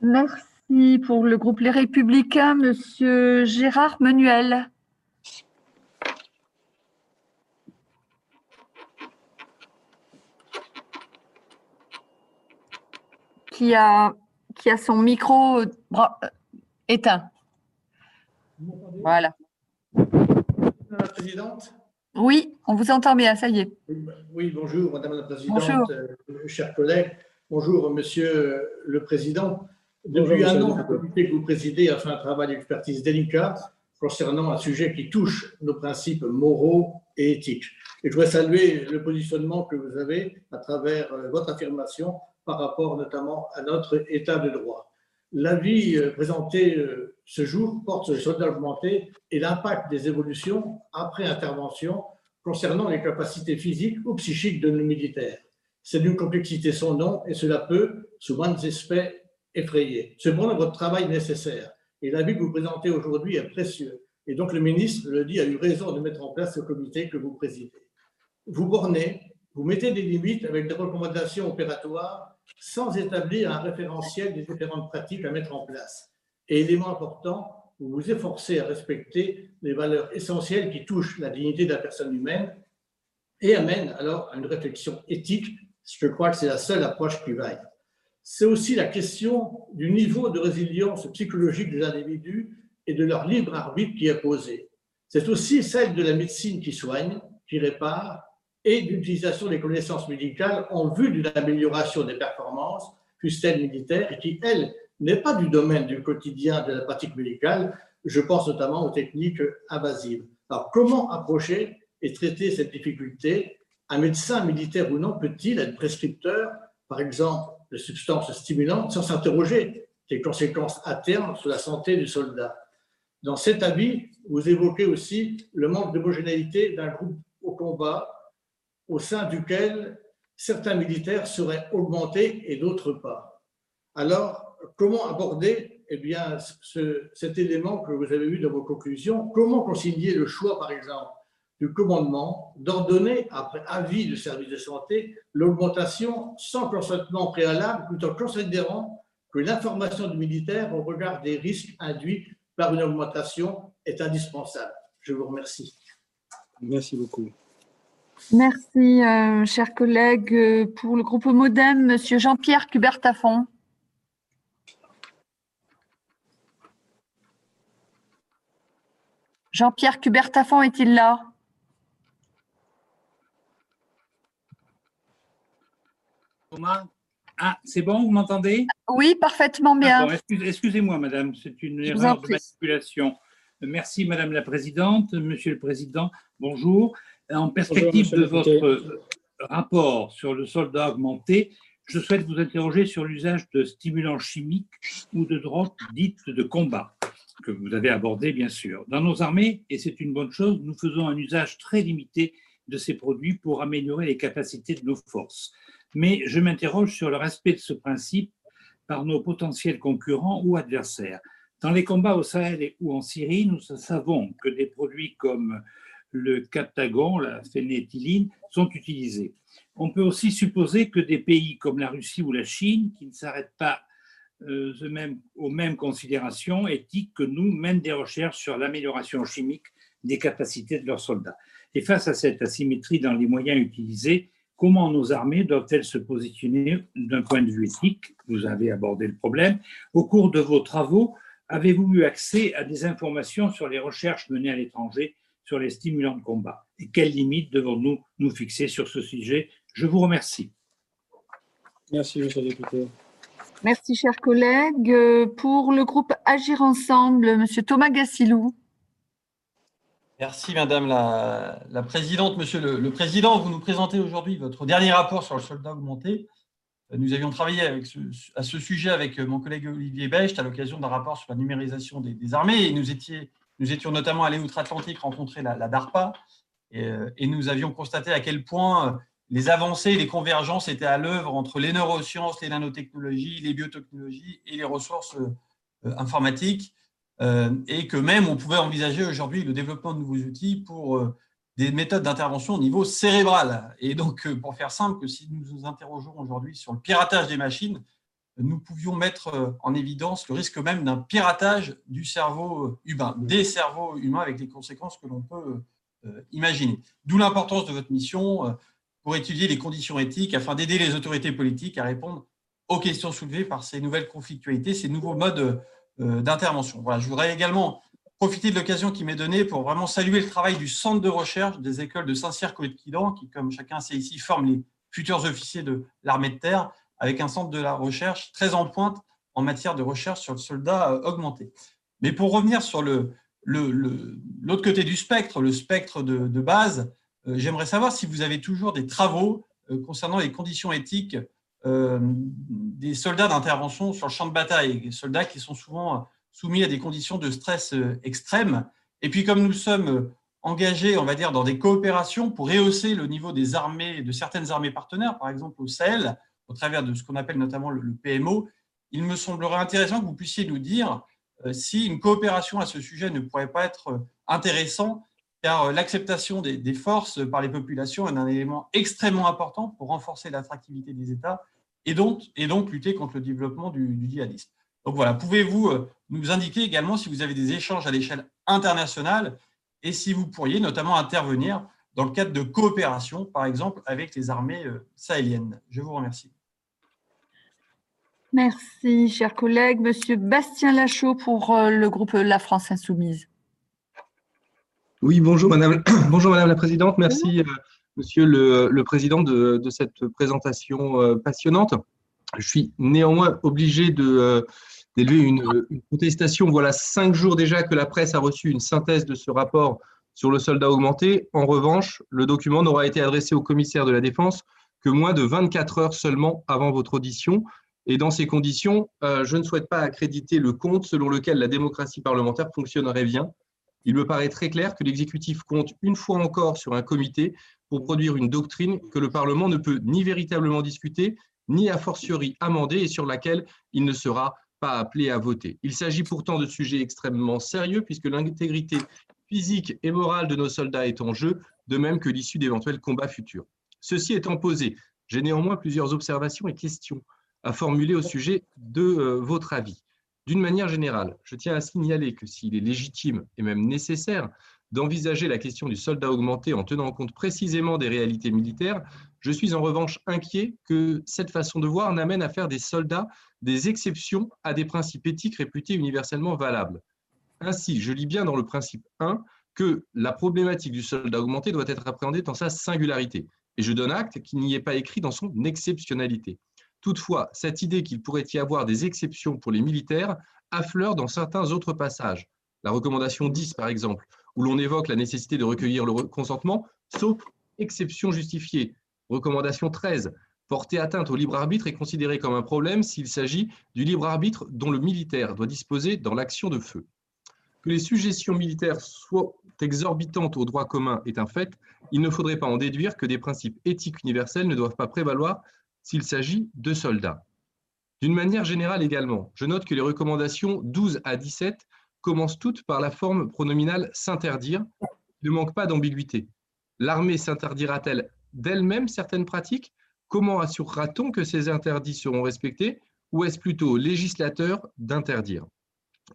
Merci pour le groupe Les Républicains, Monsieur Gérard Menuel. Qui a, qui a son micro euh, éteint. Voilà. Madame la Présidente, oui, on vous entend bien, ça y est. Oui, bonjour, Madame la Présidente, euh, chers collègues. Bonjour, Monsieur le Président. Depuis un an, le comité que vous présidez a fait un travail d'expertise délicat concernant un sujet qui touche nos principes moraux et éthiques. Et je voudrais saluer le positionnement que vous avez à travers euh, votre affirmation par rapport notamment à notre état de droit. L'avis euh, présenté ce jour porte sur les soldats augmentés et l'impact des évolutions après intervention concernant les capacités physiques ou psychiques de nos militaires. C'est d'une complexité sans nom et cela peut, sous moins aspects, effrayer. Cependant, votre travail est nécessaire et l'avis que vous présentez aujourd'hui est précieux. Et donc le ministre le dit, a eu raison de mettre en place ce comité que vous présidez. Vous bornez, vous mettez des limites avec des recommandations opératoires sans établir un référentiel des différentes pratiques à mettre en place. Et élément important, vous vous efforcez à respecter les valeurs essentielles qui touchent la dignité de la personne humaine et amènent alors à une réflexion éthique. Je crois que c'est la seule approche qui vaille. C'est aussi la question du niveau de résilience psychologique des individus et de leur libre arbitre qui est posée. C'est aussi celle de la médecine qui soigne, qui répare, et d'utilisation des connaissances médicales en vue d'une amélioration des performances, fussent-elles militaires, et qui, elles, n'est pas du domaine du quotidien de la pratique médicale. Je pense notamment aux techniques invasives. Alors, comment approcher et traiter cette difficulté? Un médecin militaire ou non peut-il être prescripteur, par exemple, de substances stimulantes sans s'interroger des conséquences à terme sur la santé du soldat? Dans cet avis, vous évoquez aussi le manque d'homogénéité d'un groupe au combat au sein duquel certains militaires seraient augmentés et d'autres pas. Alors, comment aborder eh bien, cet élément que vous avez vu dans vos conclusions? Comment concilier le choix, par exemple, du commandement d'ordonner, après avis du service de santé, l'augmentation sans consentement préalable, tout en considérant que l'information du militaire au regard des risques induits par une augmentation est indispensable? Je vous remercie. Merci beaucoup. Merci, euh, chers collègues. Pour le groupe Modem, Monsieur Jean-Pierre Cubertafon. Jean-Pierre Cubertafon est-il là? Ah, c'est bon, vous m'entendez? Oui, parfaitement bien. Excusez-moi, madame, c'est une erreur de manipulation. Merci, madame la présidente. Monsieur le président, bonjour. En perspective de votre rapport sur le soldat augmenté, je souhaite vous interroger sur l'usage de stimulants chimiques ou de drogues dites de combat, que vous avez abordé, bien sûr. Dans nos armées, et c'est une bonne chose, nous faisons un usage très limité de ces produits pour améliorer les capacités de nos forces mais je m'interroge sur le respect de ce principe par nos potentiels concurrents ou adversaires. Dans les combats au Sahel ou en Syrie, nous savons que des produits comme le captagon, la phénéthyline, sont utilisés. On peut aussi supposer que des pays comme la Russie ou la Chine, qui ne s'arrêtent pas aux mêmes considérations éthiques que nous, mènent des recherches sur l'amélioration chimique des capacités de leurs soldats. Et face à cette asymétrie dans les moyens utilisés, Comment nos armées doivent-elles se positionner d'un point de vue éthique? Vous avez abordé le problème. Au cours de vos travaux, avez-vous eu accès à des informations sur les recherches menées à l'étranger sur les stimulants de combat? Et quelles limites devons-nous nous fixer sur ce sujet? Je vous remercie. Merci, monsieur le député. Merci, chers collègues. Pour le groupe Agir Ensemble, monsieur Thomas Gassilou. Merci Madame la, Présidente. Monsieur le, Président, vous nous présentez aujourd'hui votre dernier rapport sur le soldat augmenté. Nous avions travaillé à ce sujet avec mon collègue Olivier Becht à l'occasion d'un rapport sur la numérisation des, armées. Et nous, étions, notamment allés outre-Atlantique rencontrer la, DARPA et, nous avions constaté à quel point les avancées, les convergences étaient à l'œuvre entre les neurosciences, les nanotechnologies, les biotechnologies et les ressources euh, informatiques. Euh, et que même on pouvait envisager aujourd'hui le développement de nouveaux outils pour euh, des méthodes d'intervention au niveau cérébral. Et donc, pour faire simple, que si nous nous interrogeons aujourd'hui sur le piratage des machines, nous pouvions mettre en évidence le risque même d'un piratage du cerveau humain, des cerveaux humains avec les conséquences que l'on peut imaginer. D'où l'importance de votre mission pour étudier les conditions éthiques afin d'aider les autorités politiques à répondre aux questions soulevées par ces nouvelles conflictualités, ces nouveaux modes euh, d'intervention. Voilà, je voudrais également profiter de l'occasion qui m'est donnée pour vraiment saluer le travail du centre de recherche des écoles de Saint-Cyr quidan qui, comme chacun sait ici, forme les futurs officiers de l'armée de terre, avec un centre de la recherche très en pointe en matière de recherche sur le soldat euh, augmenté. Mais pour revenir sur l'autre côté du spectre, le spectre de, base, j'aimerais savoir si vous avez toujours des travaux concernant les conditions éthiques euh, des soldats d'intervention sur le champ de bataille, des soldats qui sont souvent soumis à des conditions de stress euh, extrêmes. Et puis, comme nous sommes engagés, on va dire, dans des coopérations pour rehausser le niveau des armées, de certaines armées partenaires, par exemple au Sahel, au travers de ce qu'on appelle notamment le PMO, il me semblerait intéressant que vous puissiez nous dire euh, si une coopération à ce sujet ne pourrait pas être intéressant, car l'acceptation des, forces par les populations est un élément extrêmement important pour renforcer l'attractivité des États et donc, lutter contre le développement du, djihadisme. Donc voilà, pouvez-vous euh, nous indiquer également si vous avez des échanges à l'échelle internationale et si vous pourriez notamment intervenir dans le cadre de coopération, par exemple, avec les armées euh, sahéliennes Je vous remercie. Merci, chers collègues. Monsieur Bastien Lachaud pour euh, le groupe La France Insoumise. Oui, bonjour Madame, bonjour Madame la Présidente. Merci Monsieur le, Président, de, cette présentation euh, passionnante. Je suis néanmoins obligé euh, d'élever une, une, protestation. Voilà cinq jours déjà que la presse a reçu une synthèse de ce rapport sur le soldat augmenté. En revanche, le document n'aura été adressé au commissaire de la Défense que moins de 24 heures seulement avant votre audition. Et dans ces conditions, euh, je ne souhaite pas accréditer le compte selon lequel la démocratie parlementaire fonctionnerait bien. Il me paraît très clair que l'exécutif compte une fois encore sur un comité pour produire une doctrine que le Parlement ne peut ni véritablement discuter, ni a fortiori amender et sur laquelle il ne sera pas appelés à voter. Il s'agit pourtant de sujets extrêmement sérieux puisque l'intégrité physique et morale de nos soldats est en jeu, de même que l'issue d'éventuels combats futurs. Ceci étant posé, j'ai néanmoins plusieurs observations et questions à formuler au sujet de euh, votre avis. D'une manière générale, je tiens à signaler que s'il est légitime et même nécessaire d'envisager la question du soldat augmenté en tenant compte précisément des réalités militaires, je suis en revanche inquiet que cette façon de voir n'amène à faire des soldats des exceptions à des principes éthiques réputés universellement valables. Ainsi, je lis bien dans le principe 1 que la problématique du soldat augmenté doit être appréhendée dans sa singularité. Et je donne acte qu'il n'y est pas écrit dans son exceptionnalité. Toutefois, cette idée qu'il pourrait y avoir des exceptions pour les militaires affleure dans certains autres passages. La recommandation 10, par exemple, où l'on évoque la nécessité de recueillir le consentement, sauf exception justifiée. Recommandation 13, porter atteinte au libre arbitre est considéré comme un problème s'il s'agit du libre arbitre dont le militaire doit disposer dans l'action de feu. Que les suggestions militaires soient exorbitantes au droit commun est un fait, il ne faudrait pas en déduire que des principes éthiques universels ne doivent pas prévaloir s'il s'agit de soldats. D'une manière générale également, je note que les recommandations 12 à 17 commencent toutes par la forme pronominale s'interdire, ne manque pas d'ambiguïté. L'armée s'interdira-t-elle d'elle-même certaines pratiques? Comment assurera-t-on que ces interdits seront respectés? Ou est-ce plutôt au législateur d'interdire?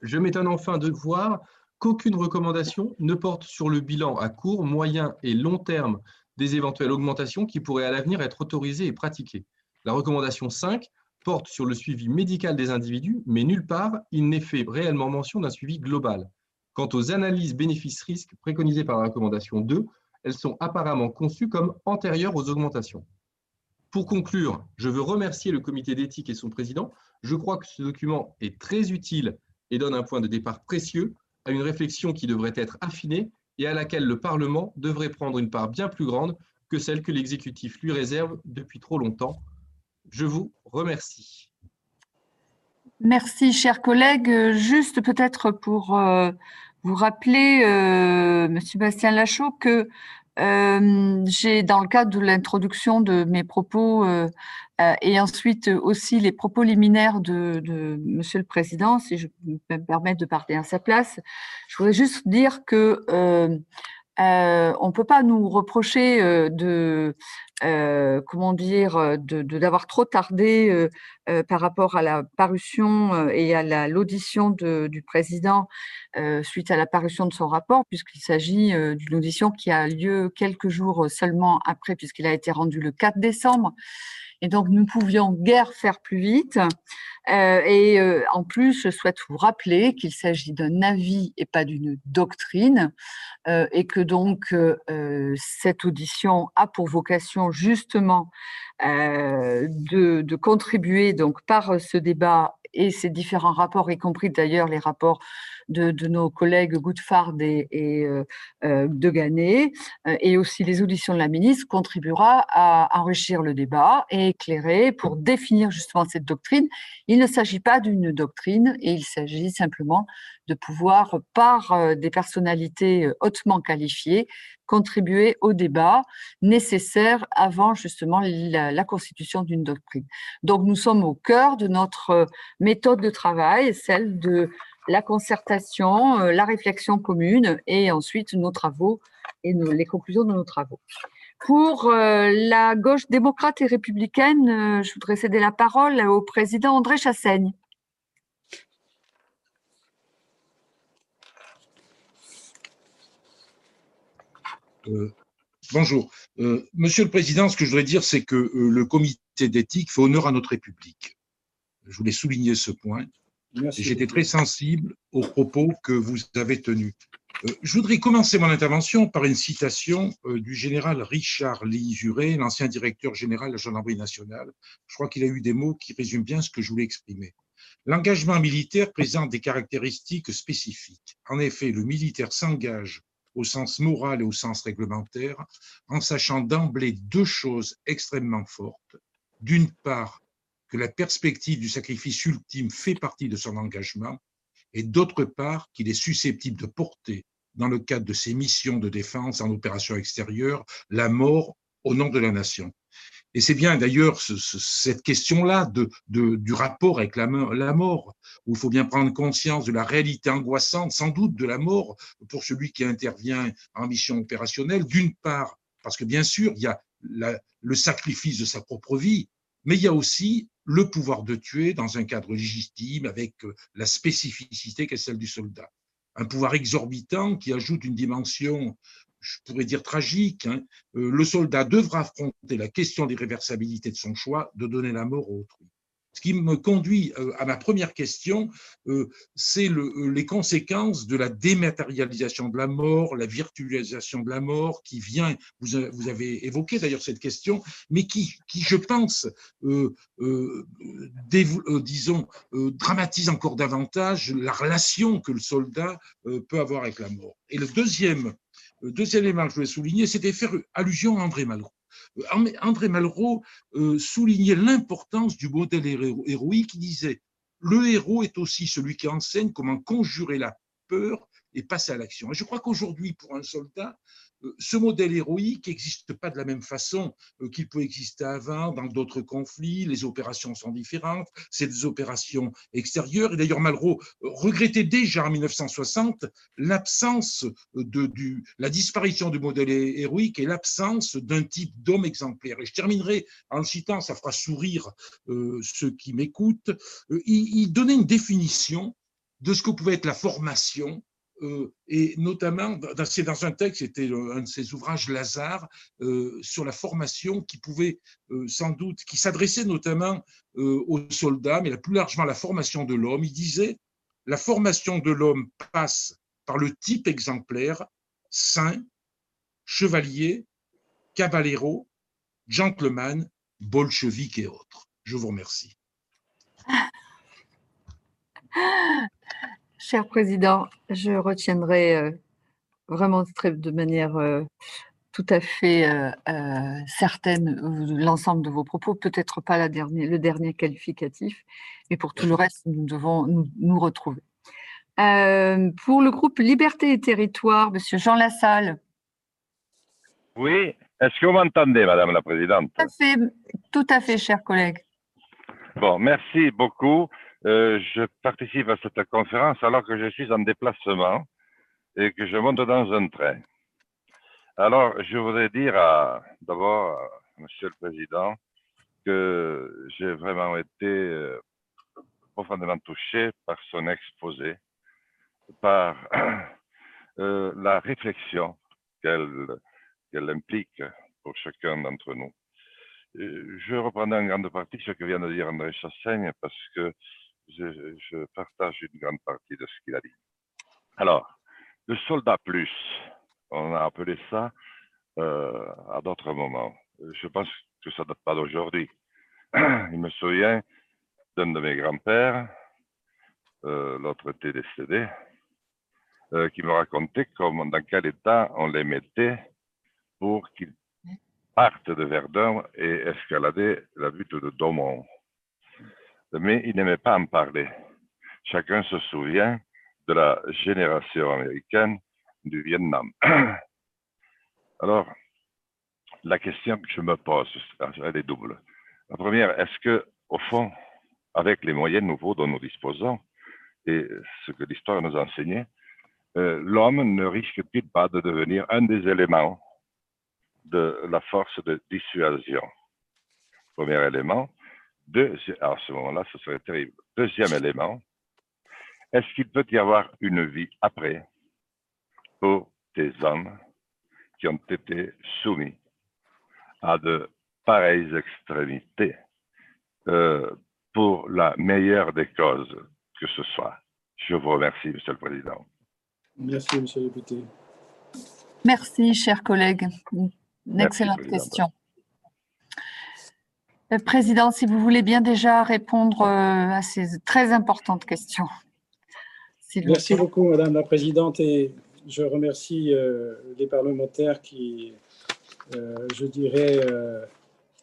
Je m'étonne enfin de voir qu'aucune recommandation ne porte sur le bilan à court, moyen et long terme des éventuelles augmentations qui pourraient à l'avenir être autorisées et pratiquées. La recommandation 5 porte sur le suivi médical des individus, mais nulle part il n'est fait réellement mention d'un suivi global. Quant aux analyses bénéfices-risques préconisées par la recommandation 2, elles sont apparemment conçues comme antérieures aux augmentations. Pour conclure, je veux remercier le comité d'éthique et son président. Je crois que ce document est très utile et donne un point de départ précieux à une réflexion qui devrait être affinée et à laquelle le Parlement devrait prendre une part bien plus grande que celle que l'exécutif lui réserve depuis trop longtemps. Je vous remercie. Merci, chers collègues. Juste peut-être pour euh, vous rappeler, euh, Monsieur Bastien Lachaud, que euh, j'ai, dans le cadre de l'introduction de mes propos euh, euh, et ensuite aussi les propos liminaires de, de, Monsieur le Président, si je me permets de parler à sa place, je voudrais juste dire que euh, on ne peut pas nous reprocher euh, de, euh, comment dire, de, d'avoir trop tardé par rapport à la parution et à l'audition du président suite à la parution de son rapport, puisqu'il s'agit d'une audition qui a lieu quelques jours seulement après, puisqu'il a été rendu le 4 décembre. Et donc, nous pouvions guère faire plus vite. Euh, et euh, en plus, je souhaite vous rappeler qu'il s'agit d'un avis et pas d'une doctrine, euh, et que donc cette audition a pour vocation justement de, contribuer donc par ce débat et ces différents rapports, y compris d'ailleurs les rapports de, nos collègues Goudfard et, et et aussi les auditions de la ministre, contribuera à enrichir le débat et éclairer pour définir justement cette doctrine. Il ne s'agit pas d'une doctrine et il s'agit simplement de pouvoir, par des personnalités hautement qualifiées, contribuer au débat nécessaire avant justement la, constitution d'une doctrine. Donc nous sommes au cœur de notre méthode de travail, celle de la concertation, la réflexion commune et ensuite nos travaux et les conclusions de nos travaux. Pour la gauche démocrate et républicaine, je voudrais céder la parole au président André Chassaigne. Euh, bonjour. Euh, Monsieur le Président, ce que je voudrais dire, c'est que euh, le comité d'éthique fait honneur à notre République. Je voulais souligner ce point. J'étais très sensible aux propos que vous avez tenus. Je voudrais commencer mon intervention par une citation du général Richard Lee-Juré, l'ancien directeur général de la gendarmerie nationale. Je crois qu'il a eu des mots qui résument bien ce que je voulais exprimer. L'engagement militaire présente des caractéristiques spécifiques. En effet, le militaire s'engage au sens moral et au sens réglementaire, en sachant d'emblée deux choses extrêmement fortes. D'une part, que la perspective du sacrifice ultime fait partie de son engagement, et d'autre part, qu'il est susceptible de porter, dans le cadre de ses missions de défense en opération extérieure, la mort au nom de la nation. Et c'est bien d'ailleurs cette question-là de, du rapport avec la, mort, où il faut bien prendre conscience de la réalité angoissante, sans doute, de la mort pour celui qui intervient en mission opérationnelle, d'une part, parce que bien sûr, il y a le sacrifice de sa propre vie, mais il y a aussi le pouvoir de tuer dans un cadre légitime avec euh, la spécificité qu'est celle du soldat. Un pouvoir exorbitant qui ajoute une dimension je pourrais dire tragique, hein. euh, le soldat devra affronter la question d'irréversibilité de son choix de donner la mort à autrui. Ce qui me conduit euh, à ma première question, euh, c'est le, les conséquences de la dématérialisation de la mort, la virtualisation de la mort qui vient, vous, avez évoqué d'ailleurs cette question, mais qui, je pense, euh, disons, dramatise encore davantage la relation que le soldat peut avoir avec la mort. Et le deuxième le deuxième élément que je voulais souligner, c'était faire allusion à André Malraux. André Malraux euh, soulignait l'importance du modèle héroïque qui disait le héros est aussi celui qui enseigne comment conjurer la peur et passer à l'action. Et je crois qu'aujourd'hui, pour un soldat, ce modèle héroïque n'existe pas de la même façon euh, qu'il peut exister avant dans d'autres conflits. Les opérations sont différentes, c'est des opérations extérieures. Et d'ailleurs, Malraux euh, regrettait déjà en 1960 l'absence de la disparition du modèle héroïque et l'absence d'un type d'homme exemplaire. Et je terminerai en citant, ça fera sourire ceux qui m'écoutent, il, donnait une définition de ce que pouvait être la formation euh, et notamment, c'est dans un texte, c'était un de ses ouvrages, Lazare, euh, sur la formation qui pouvait euh, sans doute, qui s'adressait notamment aux soldats, mais plus largement la formation de l'homme. Il disait, la formation de l'homme passe par le type exemplaire, saint, chevalier, caballero, gentleman, bolchevique et autres. Je vous remercie. Cher Président, je retiendrai euh, vraiment de manière euh, tout à fait euh, certaine l'ensemble de vos propos, peut-être pas la dernière, le dernier qualificatif, mais pour tout le reste, nous devons nous, retrouver. pour le groupe Liberté et Territoire, Monsieur Jean Lassalle. Oui, est-ce que vous m'entendez, Madame la Présidente? Tout à fait, tout à fait, cher collègue. Bon, merci beaucoup. Euh, je participe à cette conférence alors que je suis en déplacement et que je monte dans un train. Alors, je voudrais dire d'abord, Monsieur le Président, que j'ai vraiment été euh, profondément touché par son exposé, par euh, la réflexion qu'elle implique pour chacun d'entre nous. Je reprendrai en grande partie ce que vient de dire André Chassaigne parce que je, partage une grande partie de ce qu'il a dit. Alors, le soldat plus, on a appelé ça euh, à d'autres moments. Je pense que ça ne date pas d'aujourd'hui. Il me souvient d'un de mes grands-pères, euh, l'autre était décédé, euh, qui me racontait comment, dans quel état on les mettait pour qu'ils partent de Verdun et escalader la butte de Daumont mais il n'aimait pas en parler. Chacun se souvient de la génération américaine du Vietnam. Alors, la question que je me pose, elle est double. La première, est-ce que, au fond, avec les moyens nouveaux dont nous disposons et ce que l'histoire nous a enseigné, euh, l'homme ne risque-t-il pas de devenir un des éléments de la force de dissuasion Premier élément à ce moment-là, ce serait terrible. Deuxième élément, est-ce qu'il peut y avoir une vie après pour des hommes qui ont été soumis à de pareilles extrémités euh, pour la meilleure des causes que ce soit? Je vous remercie, Monsieur le Président. Merci, Monsieur le député. Merci, cher collègue. Une excellente question. Euh, Président, si vous voulez bien déjà répondre euh, à ces très importantes questions. Merci beaucoup, Madame la Présidente, et je remercie euh, les parlementaires qui, je dirais,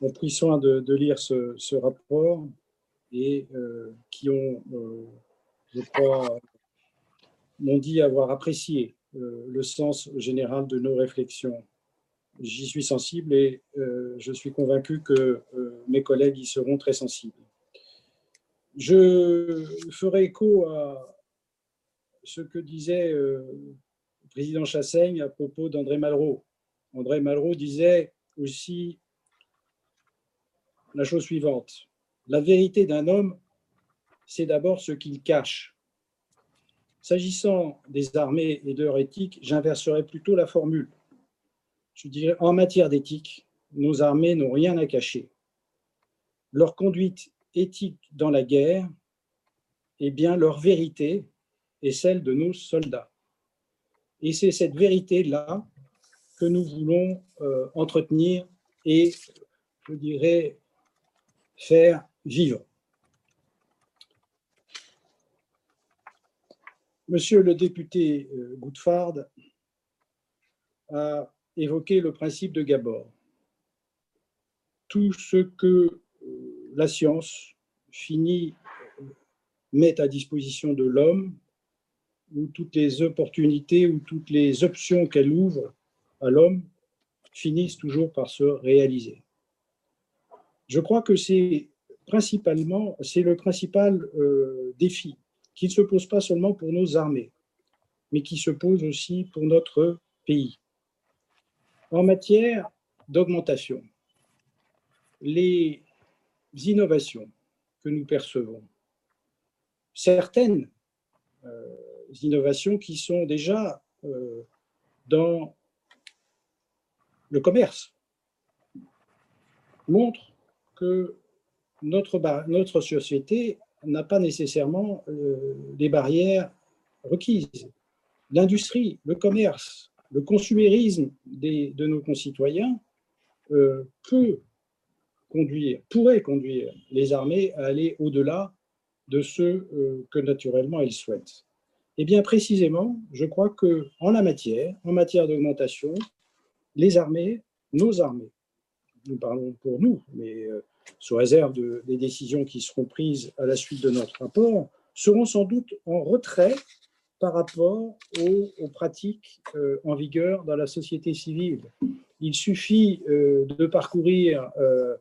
ont pris soin de, lire ce, rapport et qui ont, je crois, m'ont dit avoir apprécié le sens général de nos réflexions j'y suis sensible et je suis convaincu que mes collègues y seront très sensibles. Je ferai écho à ce que disait le président Chassaigne à propos d'André Malraux. André Malraux disait aussi la chose suivante. La vérité d'un homme, c'est d'abord ce qu'il cache. S'agissant des armées et de leur éthique, j'inverserai plutôt la formule. Je dirais, en matière d'éthique, nos armées n'ont rien à cacher. Leur conduite éthique dans la guerre est bien leur vérité et celle de nos soldats. Et c'est cette vérité-là que nous voulons euh, entretenir et, je dirais, faire vivre. Monsieur le député euh, Goudfard a évoqué le principe de Gabor. Tout ce que euh, la science finit met à disposition de l'homme, ou toutes les opportunités ou toutes les options qu'elle ouvre à l'homme finissent toujours par se réaliser. Je crois que c'est principalement, c'est le principal euh, défi qui ne se pose pas seulement pour nos armées, mais qui se pose aussi pour notre pays. En matière d'augmentation, les innovations que nous percevons, certaines euh, innovations qui sont déjà euh, dans le commerce, montrent que notre, société n'a pas nécessairement euh, les barrières requises. L'industrie, le commerce, le consumérisme de nos concitoyens euh, peut conduire, pourrait conduire les armées à aller au-delà de ce euh, que naturellement elles souhaitent. Eh bien précisément, je crois que en la matière, en matière d'augmentation, les armées, nos armées, nous parlons pour nous, mais sous réserve des décisions qui seront prises à la suite de notre rapport, seront sans doute en retrait par rapport aux, pratiques euh, en vigueur dans la société civile. Il suffit euh, de parcourir euh,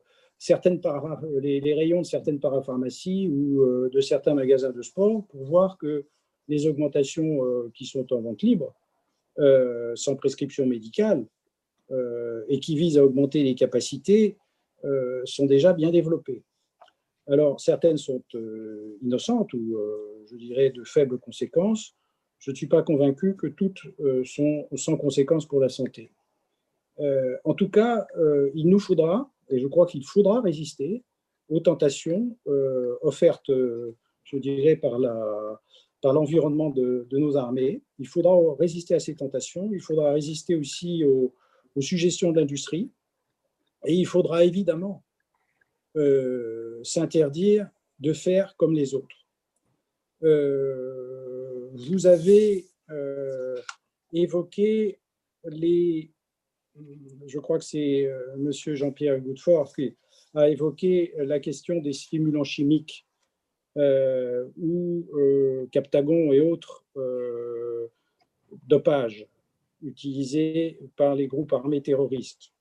les, les, rayons de certaines parapharmacies ou de certains magasins de sport pour voir que les augmentations qui sont en vente libre, sans prescription médicale, et qui visent à augmenter les capacités, sont déjà bien développées. Alors, certaines sont innocentes ou, je dirais, de faibles conséquences. Je ne suis pas convaincu que toutes sont sans conséquences pour la santé. en tout cas, il nous faudra, et je crois qu'il faudra résister aux tentations offertes, je dirais, par l'environnement de, nos armées. Il faudra résister à ces tentations. Il faudra résister aussi aux suggestions de l'industrie. Et il faudra évidemment euh, s'interdire de faire comme les autres. Euh, vous avez euh, évoqué les, je crois que c'est Monsieur Jean-Pierre Goudfort qui a évoqué la question des stimulants chimiques ou Captagon et autres dopages utilisés par les groupes armés terroristes.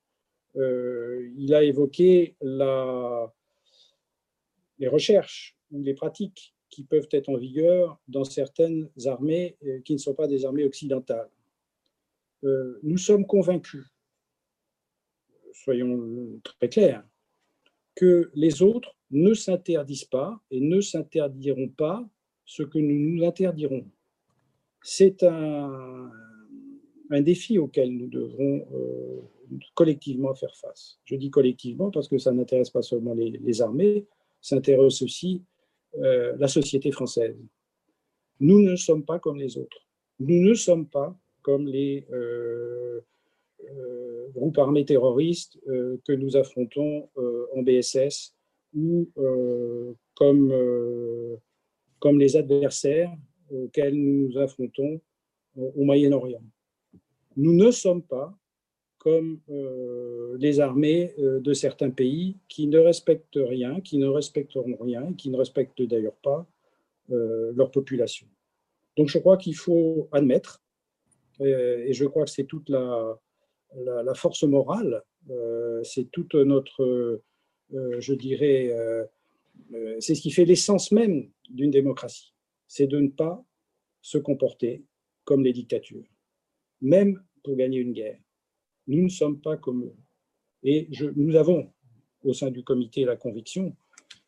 Euh, il a évoqué la, les recherches ou les pratiques qui peuvent être en vigueur dans certaines armées euh, qui ne sont pas des armées occidentales. Euh, nous sommes convaincus, soyons très clairs, que les autres ne s'interdisent pas et ne s'interdiront pas ce que nous nous interdirons. C'est un, un, défi auquel nous devrons collectivement faire face. Je dis collectivement parce que ça n'intéresse pas seulement les, armées, ça intéresse aussi euh, la société française. Nous ne sommes pas comme les autres. Nous ne sommes pas comme les euh, euh, groupes armés terroristes que nous affrontons en BSS ou comme, comme les adversaires auxquels nous nous affrontons au Moyen-Orient. Nous ne sommes pas comme euh, les armées euh, de certains pays qui ne respectent rien, qui ne respecteront rien, qui ne respectent d'ailleurs pas euh, leur population. Donc je crois qu'il faut admettre, et je crois que c'est toute la, la, force morale, c'est toute notre, je dirais, c'est ce qui fait l'essence même d'une démocratie, c'est de ne pas se comporter comme les dictatures, même pour gagner une guerre. Nous ne sommes pas comme eux. Et nous avons au sein du comité la conviction,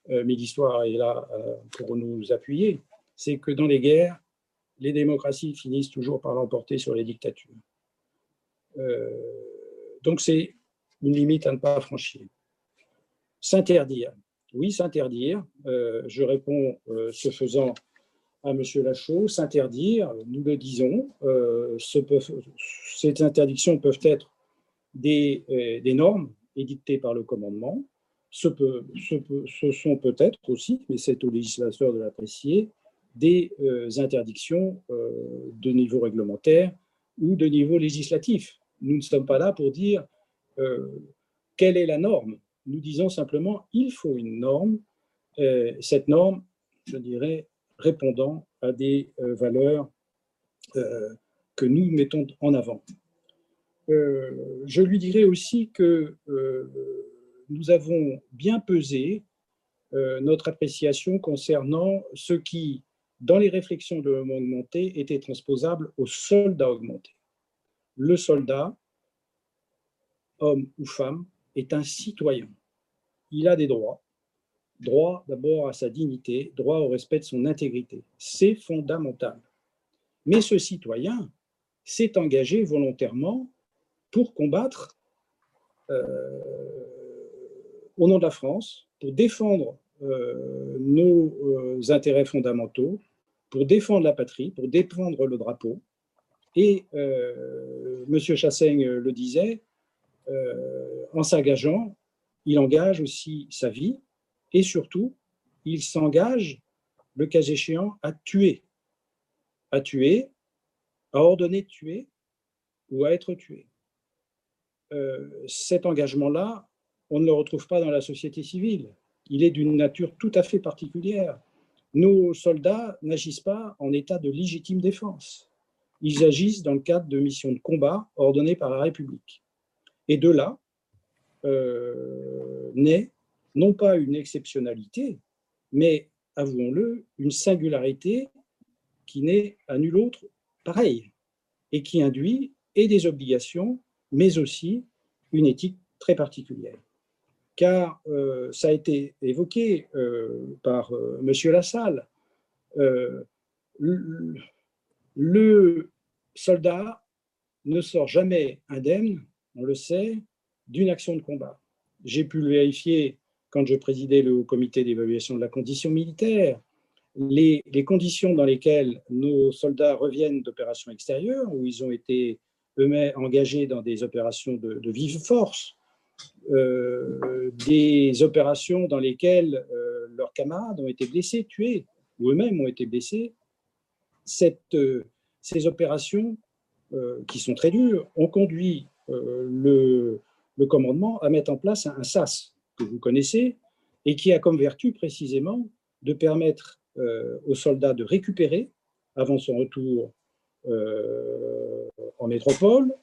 mais l'histoire est là pour nous appuyer, c'est que dans les guerres, les démocraties finissent toujours par l'emporter sur les dictatures. Euh, donc c'est une limite à ne pas franchir. S'interdire. Oui, s'interdire. Euh, je réponds euh, ce faisant à M. Lachaud. S'interdire, nous le disons, ces interdictions peuvent être des, des, normes édictées par le commandement. Ce, sont peut-être aussi, mais c'est au législateur de l'apprécier, des euh, interdictions euh, de niveau réglementaire ou de niveau législatif. Nous ne sommes pas là pour dire euh, quelle est la norme. Nous disons simplement il faut une norme, cette norme, je dirais, répondant à des valeurs que nous mettons en avant. Je lui dirais aussi que nous avons bien pesé notre appréciation concernant ce qui dans les réflexions de l'homme augmenté, était transposable au soldat augmenté. Le soldat, homme ou femme, est un citoyen. Il a des droits. Droit d'abord à sa dignité, droit au respect de son intégrité. C'est fondamental. Mais ce citoyen s'est engagé volontairement pour combattre euh, au nom de la France, pour défendre euh, nos euh, intérêts fondamentaux, pour défendre la patrie, pour défendre le drapeau. Et M. Chassaigne le disait, en s'engageant, il engage aussi sa vie et surtout, il s'engage, le cas échéant, à tuer. À tuer, à ordonner de tuer ou à être tué. Euh, cet engagement-là, on ne le retrouve pas dans la société civile. Il est d'une nature tout à fait particulière nos soldats n'agissent pas en état de légitime défense. Ils agissent dans le cadre de missions de combat ordonnées par la République. Et de là euh, naît non pas une exceptionnalité, mais, avouons-le, une singularité qui n'est à nul autre pareille et qui induit et des obligations, mais aussi une éthique très particulière car euh, ça a été évoqué euh, par euh, M. Lassalle. le soldat ne sort jamais indemne, on le sait, d'une action de combat. J'ai pu le vérifier quand je présidais le comité d'évaluation de la condition militaire. Les, conditions dans lesquelles nos soldats reviennent d'opérations extérieures, où ils ont été eux-mêmes engagés dans des opérations de, vive force, euh, des opérations dans lesquelles euh, leurs camarades ont été blessés, tués, ou eux-mêmes ont été blessés. Euh, ces opérations, qui sont très dures, ont conduit le, le, commandement à mettre en place un, SAS que vous connaissez et qui a comme vertu précisément de permettre aux soldats de récupérer avant son retour en métropole,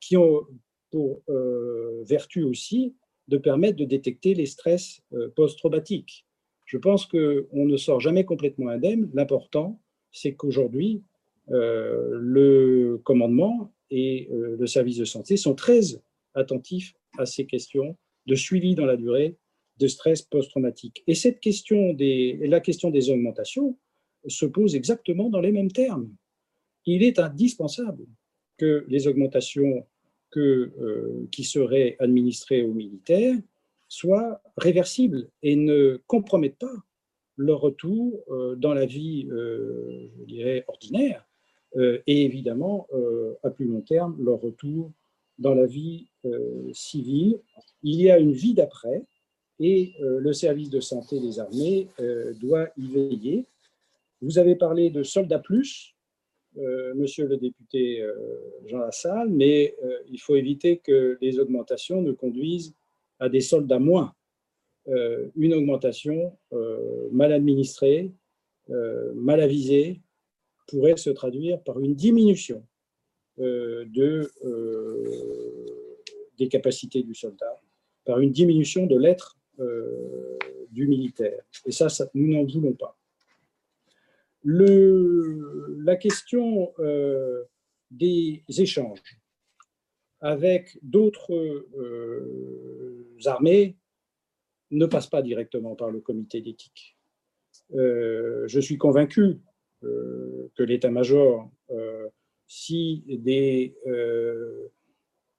qui ont pour euh, vertu aussi de permettre de détecter les stress euh, post-traumatiques. Je pense qu'on ne sort jamais complètement indemne. L'important, c'est qu'aujourd'hui, euh, le commandement et le service de santé sont très attentifs à ces questions de suivi dans la durée de stress post-traumatique. Et cette question des, la question des augmentations se pose exactement dans les mêmes termes. Il est indispensable que les augmentations euh, qui serait administré aux militaires soit réversible et ne compromettent pas leur retour euh, dans la vie, euh, je dirais, ordinaire, et évidemment, à plus long terme, leur retour dans la vie civile. Il y a une vie d'après, et le service de santé des armées doit y veiller. Vous avez parlé de soldats plus, euh, monsieur le député euh, Jean Lassalle, mais euh, il faut éviter que les augmentations ne conduisent à des soldats moins. une augmentation mal administrée, mal avisée, pourrait se traduire par une diminution de, des capacités du soldat par une diminution de l'être du militaire. Et ça nous n'en voulons pas. La question des échanges avec d'autres armées ne passe pas directement par le comité d'éthique. Euh, je suis convaincu euh, que l'état-major, euh, si des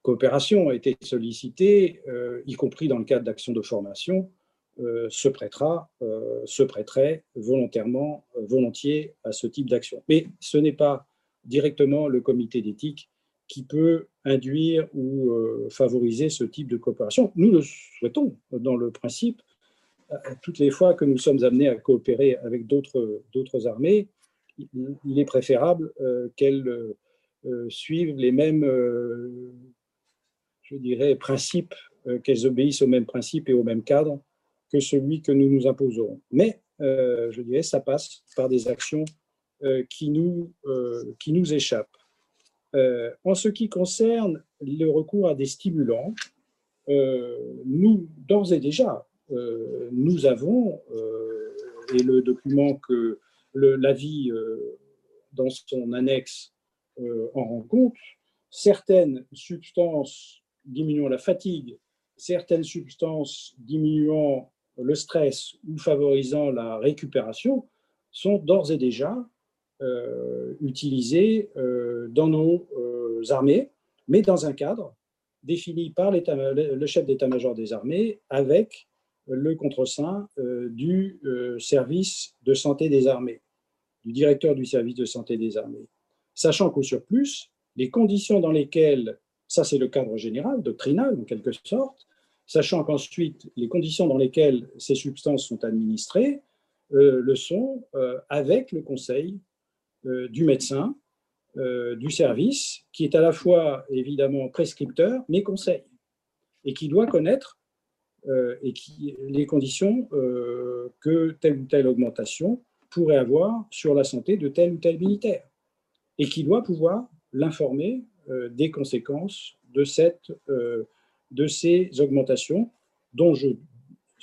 coopérations été sollicitées, y compris dans le cadre d'actions de formation, se prêtera, se prêterait volontairement, volontiers à ce type d'action. Mais ce n'est pas directement le comité d'éthique qui peut induire ou favoriser ce type de coopération. Nous le souhaitons dans le principe, toutes les fois que nous sommes amenés à coopérer avec d'autres armées, il est préférable euh, qu'elles euh, suivent les mêmes, euh, je dirais, principes, qu'elles obéissent aux mêmes principes et au même cadre que celui que nous nous imposons. Mais, je dirais, ça passe par des actions qui, nous, qui nous échappent. en ce qui concerne le recours à des stimulants, nous, d'ores et déjà, euh, nous avons, euh, et le document que l'avis euh, dans son annexe en rend compte, certaines substances diminuant la fatigue, certaines substances diminuant le stress ou favorisant la récupération sont d'ores et déjà utilisées dans nos armées, mais dans un cadre défini par le chef d'état-major des armées avec le contre-sein euh, du euh, service de santé des armées, du directeur du service de santé des armées. Sachant qu'au surplus, les conditions dans lesquelles, ça c'est le cadre général, doctrinal en quelque sorte, sachant qu'ensuite les conditions dans lesquelles ces substances sont administrées euh, le sont avec le conseil du médecin, du service, qui est à la fois évidemment prescripteur, mais conseil, et qui doit connaître euh, et qui, les conditions euh, que telle ou telle augmentation pourrait avoir sur la santé de tel ou tel militaire, et qui doit pouvoir l'informer euh, des conséquences de, cette, de ces augmentations, dont je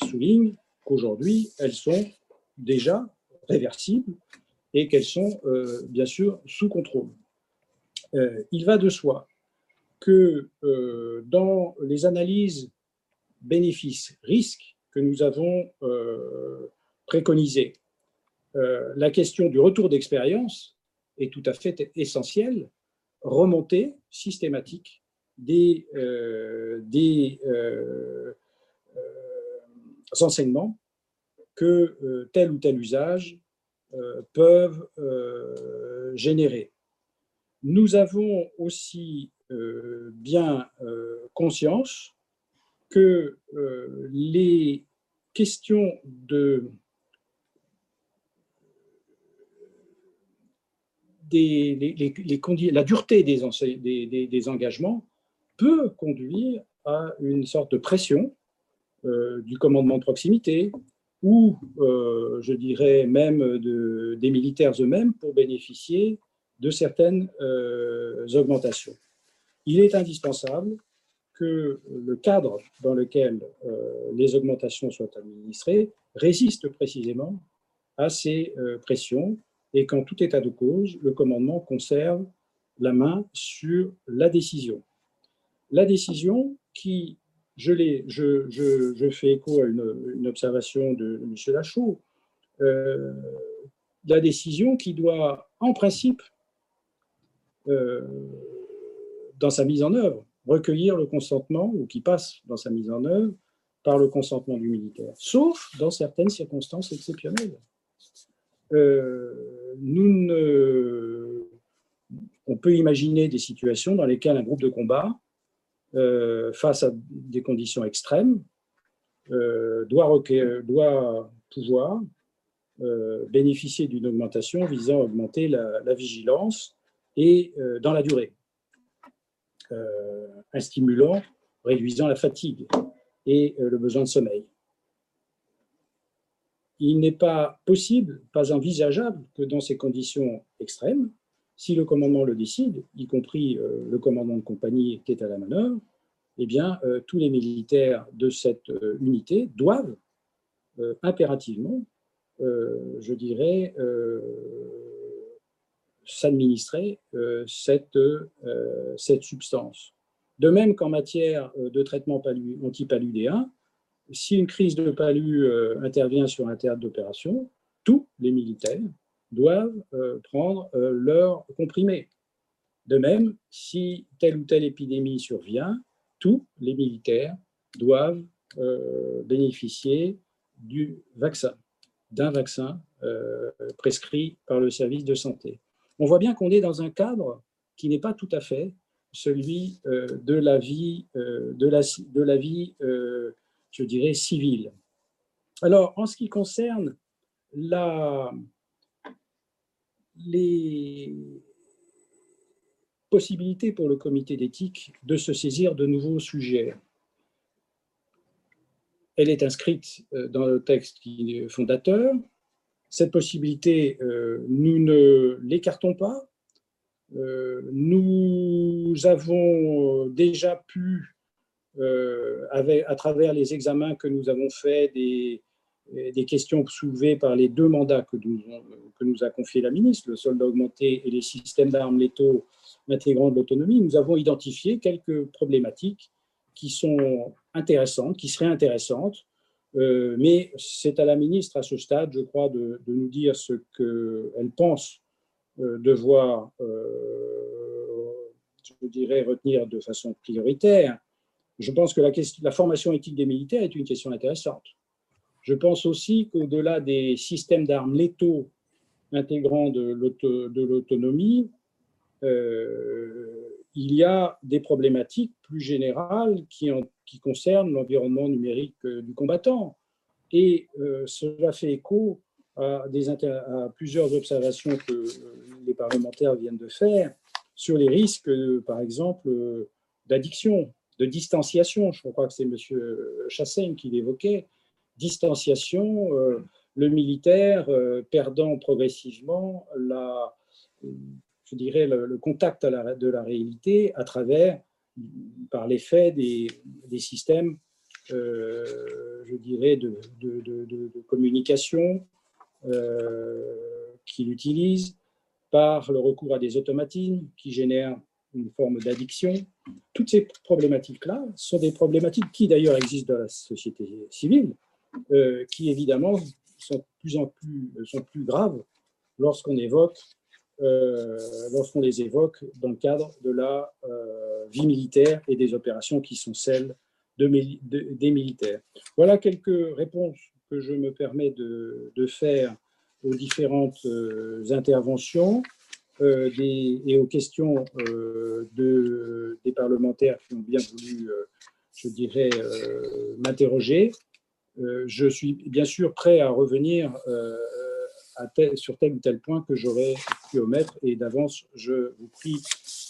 souligne qu'aujourd'hui, elles sont déjà réversibles et qu'elles sont bien sûr sous contrôle. il va de soi que dans les analyses bénéfices-risques que nous avons euh, préconisé. Euh, la question du retour d'expérience est tout à fait essentielle, remontée systématique des, euh, des enseignements que tel ou tel usage peuvent générer. Nous avons aussi bien conscience que euh, les questions de la dureté des, des, engagements peut conduire à une sorte de pression euh, du commandement de proximité ou, euh, je dirais, même de, des militaires eux-mêmes pour bénéficier de certaines augmentations. Il est indispensable que le cadre dans lequel euh, les augmentations soient administrées résiste précisément à ces euh, pressions et qu'en tout état de cause, le commandement conserve la main sur la décision. La décision qui, je, fais écho à une, observation de M. Lachaud, euh, la décision qui doit, en principe, dans sa mise en œuvre, recueillir le consentement, ou qui passe dans sa mise en œuvre, par le consentement du militaire, sauf dans certaines circonstances exceptionnelles. Euh, nous on peut imaginer des situations dans lesquelles un groupe de combat, euh, face à des conditions extrêmes, euh, doit, pouvoir bénéficier d'une augmentation visant à augmenter la vigilance et dans la durée. Euh, un stimulant réduisant la fatigue et euh, le besoin de sommeil. Il n'est pas possible, pas envisageable que dans ces conditions extrêmes, si le commandement le décide, y compris euh, le commandant de compagnie qui est à la manœuvre, eh bien, tous les militaires de cette unité doivent impérativement, je dirais, s'administrer cette, substance. De même qu'en matière de traitement antipaludéen, si une crise de palu euh, intervient sur un théâtre d'opération, tous les militaires doivent euh, prendre euh, leur comprimé. De même, si telle ou telle épidémie survient, tous les militaires doivent bénéficier du vaccin, d'un vaccin prescrit par le service de santé. On voit bien qu'on est dans un cadre qui n'est pas tout à fait celui de la vie, de la vie je dirais, civile. Alors, en ce qui concerne la, les possibilités pour le comité d'éthique de se saisir de nouveaux sujets, elle est inscrite euh, dans le texte fondateur. Cette possibilité, euh, nous ne l'écartons pas. Euh, nous avons déjà pu à travers les examens que nous avons faits, des, des questions soulevées par les deux mandats que nous, a confiés la ministre, le soldat augmenté et les systèmes d'armes létaux intégrant de l'autonomie, nous avons identifié quelques problématiques qui sont intéressantes, qui seraient intéressantes, euh, mais c'est à la ministre à ce stade, je crois, de, nous dire ce qu'elle pense euh, devoir, je dirais, retenir de façon prioritaire je pense que la formation éthique des militaires est une question intéressante. Je pense aussi qu'au-delà des systèmes d'armes létaux intégrant de l'autonomie, euh, il y a des problématiques plus générales qui, concernent l'environnement numérique euh, du combattant. Et euh, cela fait écho à, à, plusieurs observations que les parlementaires viennent de faire sur les risques, par exemple, d'addiction de distanciation. Je crois que c'est M. Chassaigne qui l'évoquait. Distanciation, euh, le militaire euh, perdant progressivement la, je dirais, le, contact de la réalité à travers, par l'effet des, systèmes, euh, je dirais, de, de, communication qu'il utilise, par le recours à des automatismes qui génèrent une forme d'addiction. Toutes ces problématiques-là sont des problématiques qui d'ailleurs existent dans la société civile, euh, qui évidemment sont plus en plus, sont plus graves lorsqu'on évoque, euh, lorsqu'on les évoque dans le cadre de la euh, vie militaire et des opérations qui sont celles de, des militaires. Voilà quelques réponses que je me permets de, faire aux différentes interventions. Euh, et aux questions euh, de, des parlementaires qui ont bien voulu, euh, je dirais, m'interroger. Je suis bien sûr prêt à revenir à sur tel ou tel point que j'aurais pu omettre et d'avance, je vous prie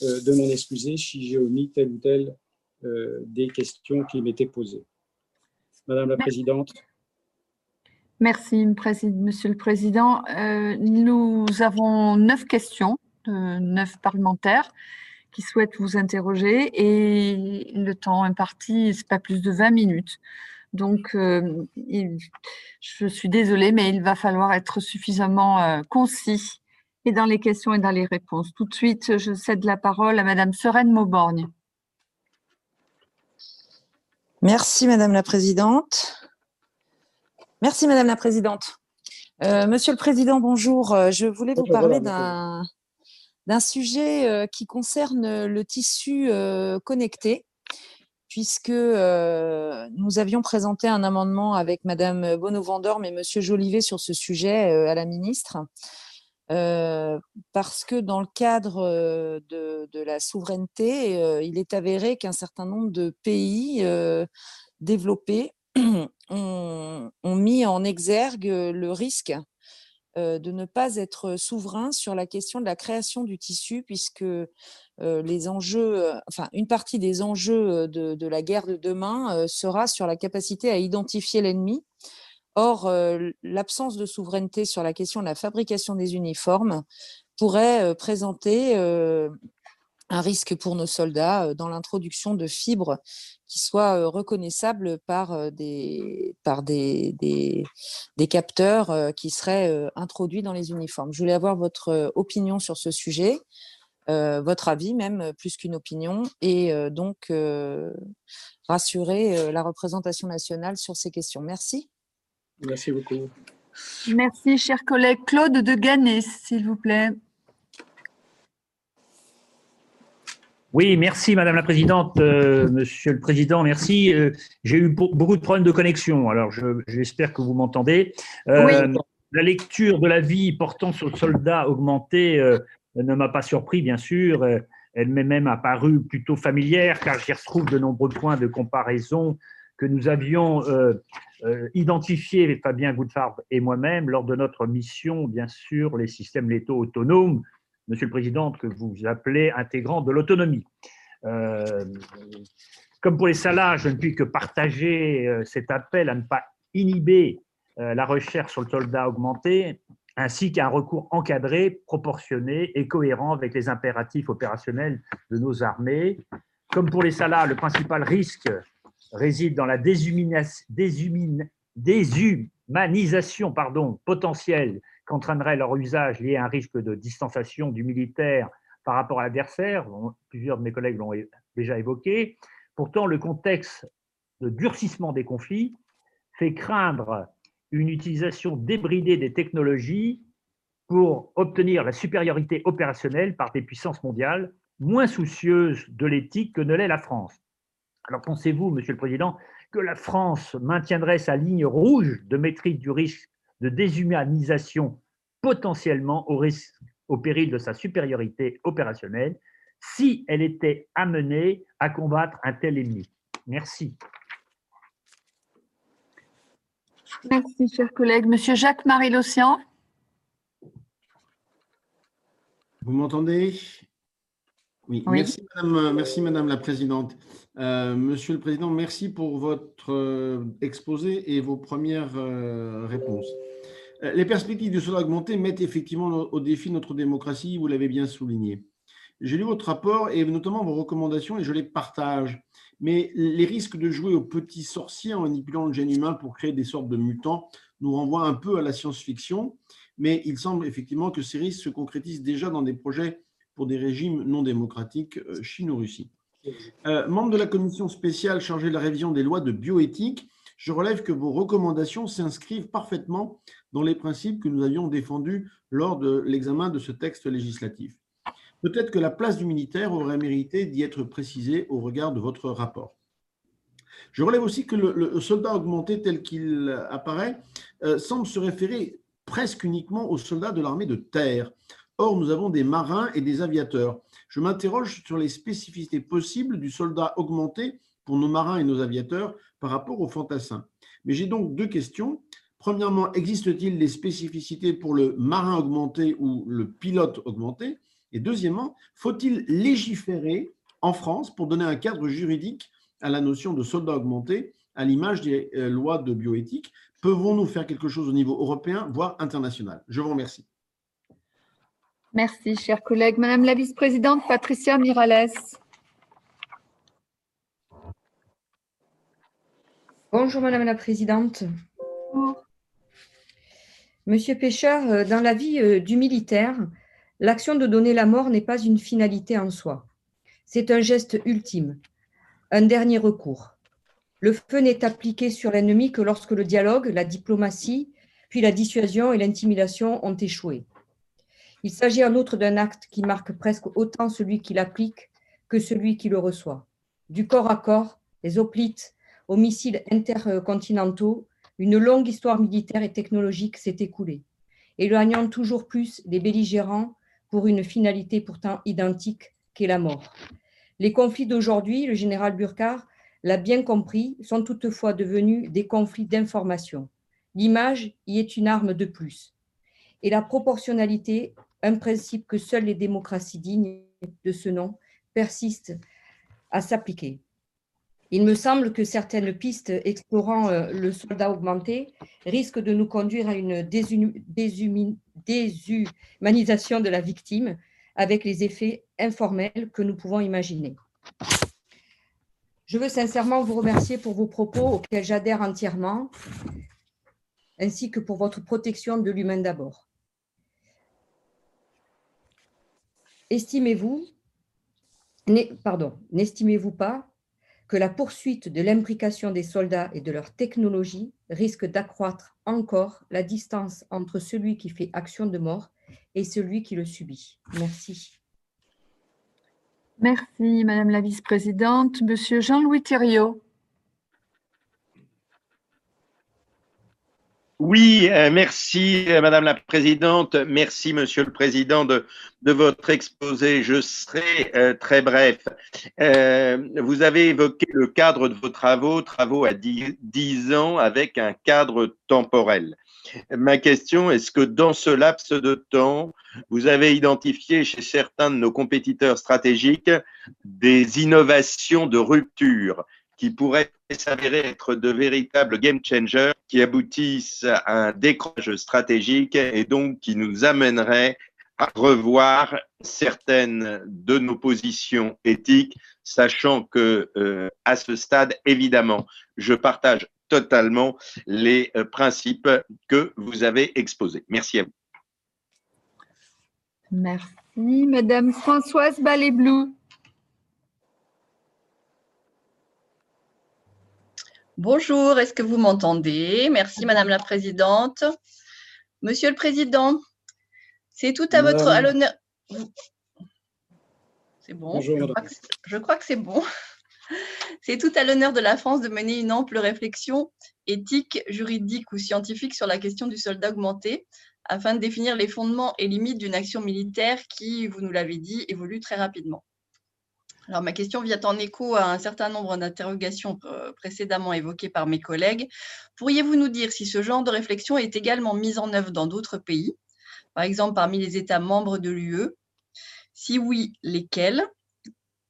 de m'en excuser si j'ai omis telle ou telle des questions qui m'étaient posées. Madame la Présidente. Merci, Monsieur le Président. Euh, nous avons neuf questions de neuf parlementaires qui souhaitent vous interroger et le temps imparti, c'est pas plus de 20 minutes. Donc, euh, je suis désolée, mais il va falloir être suffisamment euh, concis et dans les questions et dans les réponses. Tout de suite, je cède la parole à Madame Serène Mauborgne. Merci, Madame la Présidente. Merci, Madame la Présidente. Euh, Monsieur le Président, bonjour. Je voulais vous parler d'un sujet qui concerne le tissu connecté, puisque nous avions présenté un amendement avec Madame Bonneau-Vendorme et Monsieur Jolivet sur ce sujet à la ministre. parce que dans le cadre de la souveraineté, il est avéré qu'un certain nombre de pays développés ont, mis en exergue le risque de ne pas être souverain sur la question de la création du tissu, puisque les enjeux, enfin une partie des enjeux de, la guerre de demain sera sur la capacité à identifier l'ennemi. Or, l'absence de souveraineté sur la question de la fabrication des uniformes pourrait présenter un risque pour nos soldats dans l'introduction de fibres qui soient reconnaissables par des, par des, des, des capteurs qui seraient introduits dans les uniformes. Je voulais avoir votre opinion sur ce sujet. Euh, votre avis même plus qu'une opinion et euh, donc euh, rassurer la représentation nationale sur ces questions. Merci. Merci beaucoup. Merci, cher collègue. Claude de Ganès, s'il vous plaît. Oui, merci Madame la Présidente, Monsieur le Président, merci. J'ai eu beaucoup de problèmes de connexion, alors j'espère que vous m'entendez. La lecture de la vie portant sur le soldat augmenté ne m'a pas surpris, bien sûr. Euh, elle m'est même apparue plutôt familière car j'y retrouve de nombreux points de comparaison que nous avions euh, euh, identifiés, Fabien Goudfarb et moi-même, lors de notre mission, bien sûr, les systèmes létaux autonomes, Monsieur le Président, que vous appelez intégrant de l'autonomie. comme pour les salaires, je ne puis que partager cet appel à ne pas inhiber la recherche sur le soldat augmenté ainsi qu'un recours encadré, proportionné et cohérent avec les impératifs opérationnels de nos armées. Comme pour les salariés, le principal risque réside dans la déshumanisation potentielle qu'entraînerait leur usage lié à un risque de distanciation du militaire par rapport à l'adversaire. Plusieurs de mes collègues l'ont déjà évoqué. Pourtant, le contexte de durcissement des conflits fait craindre une utilisation débridée des technologies pour obtenir la supériorité opérationnelle par des puissances mondiales moins soucieuses de l'éthique que ne l'est la France. Alors pensez-vous, Monsieur le Président, que la France maintiendrait sa ligne rouge de maîtrise du risque de déshumanisation potentiellement au, risque, au péril de sa supériorité opérationnelle si elle était amenée à combattre un tel ennemi Merci. Merci, cher collègue. Monsieur Jacques-Marie Lossian. Vous m'entendez? Oui. Merci, madame, merci, madame, la Présidente. Euh, monsieur le Président, merci pour votre euh, exposé et vos premières euh, réponses. Les perspectives du sol augmenté mettent effectivement au défi notre démocratie, vous l'avez bien souligné. J'ai lu votre rapport et notamment vos recommandations et je les partage. Mais les risques de jouer aux petits sorciers en manipulant le gène humain pour créer des sortes de mutants nous renvoient un peu à la science-fiction. Mais il semble effectivement que ces risques se concrétisent déjà dans des projets pour des régimes non démocratiques, euh, Chine ou Russie. Euh, membre de la commission spéciale chargée de la révision des lois de bioéthique, je relève que vos recommandations s'inscrivent parfaitement dans les principes que nous avions défendus lors de l'examen de ce texte législatif. Peut-être que la place du militaire aurait mérité d'y être précisée au regard de votre rapport. Je relève aussi que le, soldat augmenté tel qu'il apparaît euh, semble se référer presque uniquement aux soldats de l'armée de terre. Or, nous avons des marins et des aviateurs. Je m'interroge sur les spécificités possibles du soldat augmenté pour nos marins et nos aviateurs par rapport aux fantassins. Mais j'ai donc deux questions. Premièrement, existe-t-il des spécificités pour le marin augmenté ou le pilote augmenté? Et deuxièmement, faut-il légiférer en France pour donner un cadre juridique à la notion de soldat augmenté, à l'image des euh, lois de bioéthique? Pouvons-nous faire quelque chose au niveau européen, voire international? Je vous remercie. Merci, chers collègues. Madame la vice-présidente Patricia Mirales. Bonjour, Madame la Présidente. Bonjour. Monsieur Pêcheur, euh, dans la vie euh, du militaire, L'action de donner la mort n'est pas une finalité en soi. C'est un geste ultime, un dernier recours. Le feu n'est appliqué sur l'ennemi que lorsque le dialogue, la diplomatie, puis la dissuasion et l'intimidation ont échoué. Il s'agit en outre d'un acte qui marque presque autant celui qui l'applique que celui qui le reçoit. Du corps à corps, les hoplites, aux missiles intercontinentaux, une longue histoire militaire et technologique s'est écoulée, éloignant toujours plus les belligérants pour une finalité pourtant identique qu'est la mort. Les conflits d'aujourd'hui, le général Burkhardt l'a bien compris, sont toutefois devenus des conflits d'information. L'image y est une arme de plus. Et la proportionnalité, un principe que seules les démocraties dignes de ce nom persistent à s'appliquer. Il me semble que certaines pistes explorant euh, le soldat augmenté risquent de nous conduire à une déshumanisation de la victime avec les effets informelle que nous pouvons imaginer. Je veux sincèrement vous remercier pour vos propos auxquels j'adhère entièrement, ainsi que pour votre protection de l'humain d'abord. Estimez-vous, pardon, n'estimez-vous pas que la poursuite de l'imbrication des soldats et de leur technologie risque d'accroître encore la distance entre celui qui fait action de mort et celui qui le subit Merci. Merci, Madame la vice-présidente. Monsieur Jean-Louis Thériault. Oui, euh, merci euh, Madame la Présidente, merci Monsieur le Président de, votre exposé. Je serai euh, très bref. vous avez évoqué le cadre de vos travaux, travaux à 10 ans avec un cadre temporel. Ma question, est-ce que dans ce laps de temps, vous avez identifié chez certains de nos compétiteurs stratégiques des innovations de rupture? Qui pourraient s'avérer être de véritables game changers qui aboutissent à un décrochage stratégique et donc qui nous amèneraient à revoir certaines de nos positions éthiques, sachant que euh, à ce stade, évidemment, je partage totalement les euh, principes que vous avez exposés. Merci à vous. Merci, Madame Françoise Ballet-Blou. Bonjour, est-ce que vous m'entendez? Merci, Madame la Présidente. Monsieur le Président, c'est tout à votre à l'honneur. C'est bon? je crois que c'est bon. C'est tout à l'honneur de la France de mener une ample réflexion éthique, juridique ou scientifique sur la question du soldat augmenté afin de définir les fondements et limites d'une action militaire qui, vous nous l'avez dit, évolue très rapidement. Alors, ma question vient en écho à un certain nombre d'interrogations euh, précédemment évoquées par mes collègues. Pourriez-vous nous dire si ce genre de réflexion est également mise en œuvre dans d'autres pays, par exemple parmi les États membres de l'UE Si oui, lesquels?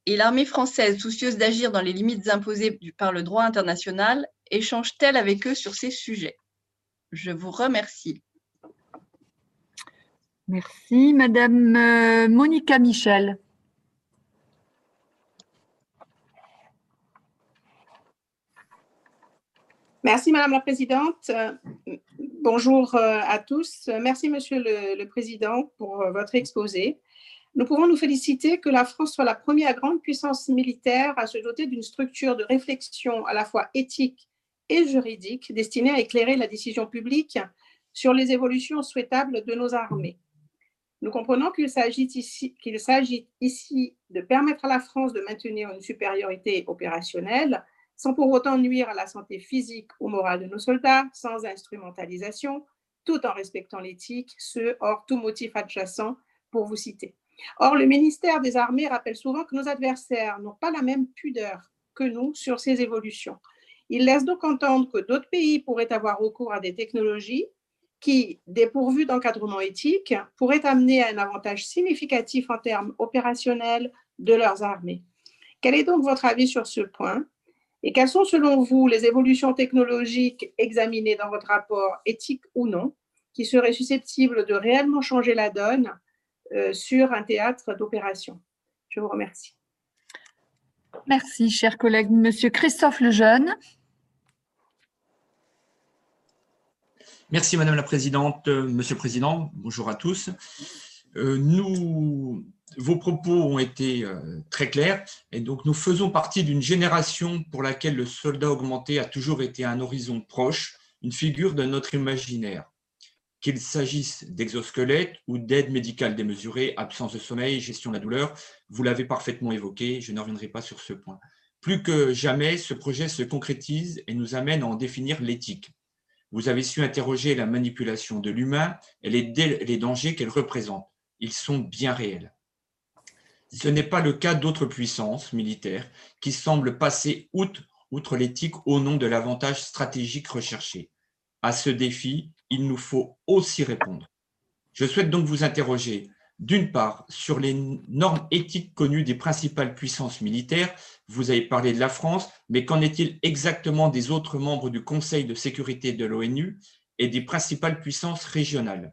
Et l'armée française, soucieuse d'agir dans les limites imposées par le droit international, échange-t-elle avec eux sur ces sujets? Je vous remercie. Merci. Madame euh, Monica Michel. Merci, Madame la Présidente. Euh, bonjour euh, à tous. Merci, Monsieur le Président, pour votre exposé. Nous pouvons nous féliciter que la France soit la première grande puissance militaire à se doter d'une structure de réflexion à la fois éthique et juridique destinée à éclairer la décision publique sur les évolutions souhaitables de nos armées. Nous comprenons qu'il s'agit ici de permettre à la France de maintenir une supériorité opérationnelle sans pour autant nuire à la santé physique ou morale de nos soldats, sans instrumentalisation, tout en respectant l'éthique, ce hors tout motif adjacent, pour vous citer. Or, le ministère des Armées rappelle souvent que nos adversaires n'ont pas la même pudeur que nous sur ces évolutions. Il laisse donc entendre que d'autres pays pourraient avoir recours à des technologies qui, dépourvues d'encadrement éthique, pourraient amener à un avantage significatif en termes opérationnels de leurs armées. Quel est donc votre avis sur ce point? Et quelles sont, selon vous, les évolutions technologiques examinées dans votre rapport, éthique ou non, qui seraient susceptibles de réellement changer la donne euh, sur un théâtre d'opération? Je vous remercie. Merci, cher collègue. Monsieur Christophe Lejeune. Merci, Madame la Présidente. Monsieur le Président, bonjour à tous. Euh, nous, vos propos ont été euh, très clairs et donc nous faisons partie d'une génération pour laquelle le soldat augmenté a toujours été un horizon proche, une figure de notre imaginaire qu'il s'agisse d'exosquelettes ou d'aide médicale démesurée, absence de sommeil, gestion de la douleur, vous l'avez parfaitement évoqué, je ne reviendrai pas sur ce point. Plus que jamais, ce projet se concrétise et nous amène à en définir l'éthique. Vous avez su interroger la manipulation de l'humain et les, les dangers qu'elle représente. Ils sont bien réels. Ce n'est pas le cas d'autres puissances militaires qui semblent passer outre, outre l'éthique au nom de l'avantage stratégique recherché. À ce défi, il nous faut aussi répondre. Je souhaite donc vous interroger, d'une part, sur les normes éthiques connues des principales puissances militaires. Vous avez parlé de la France, mais qu'en est-il exactement des autres membres du Conseil de sécurité de l'ONU et des principales puissances régionales?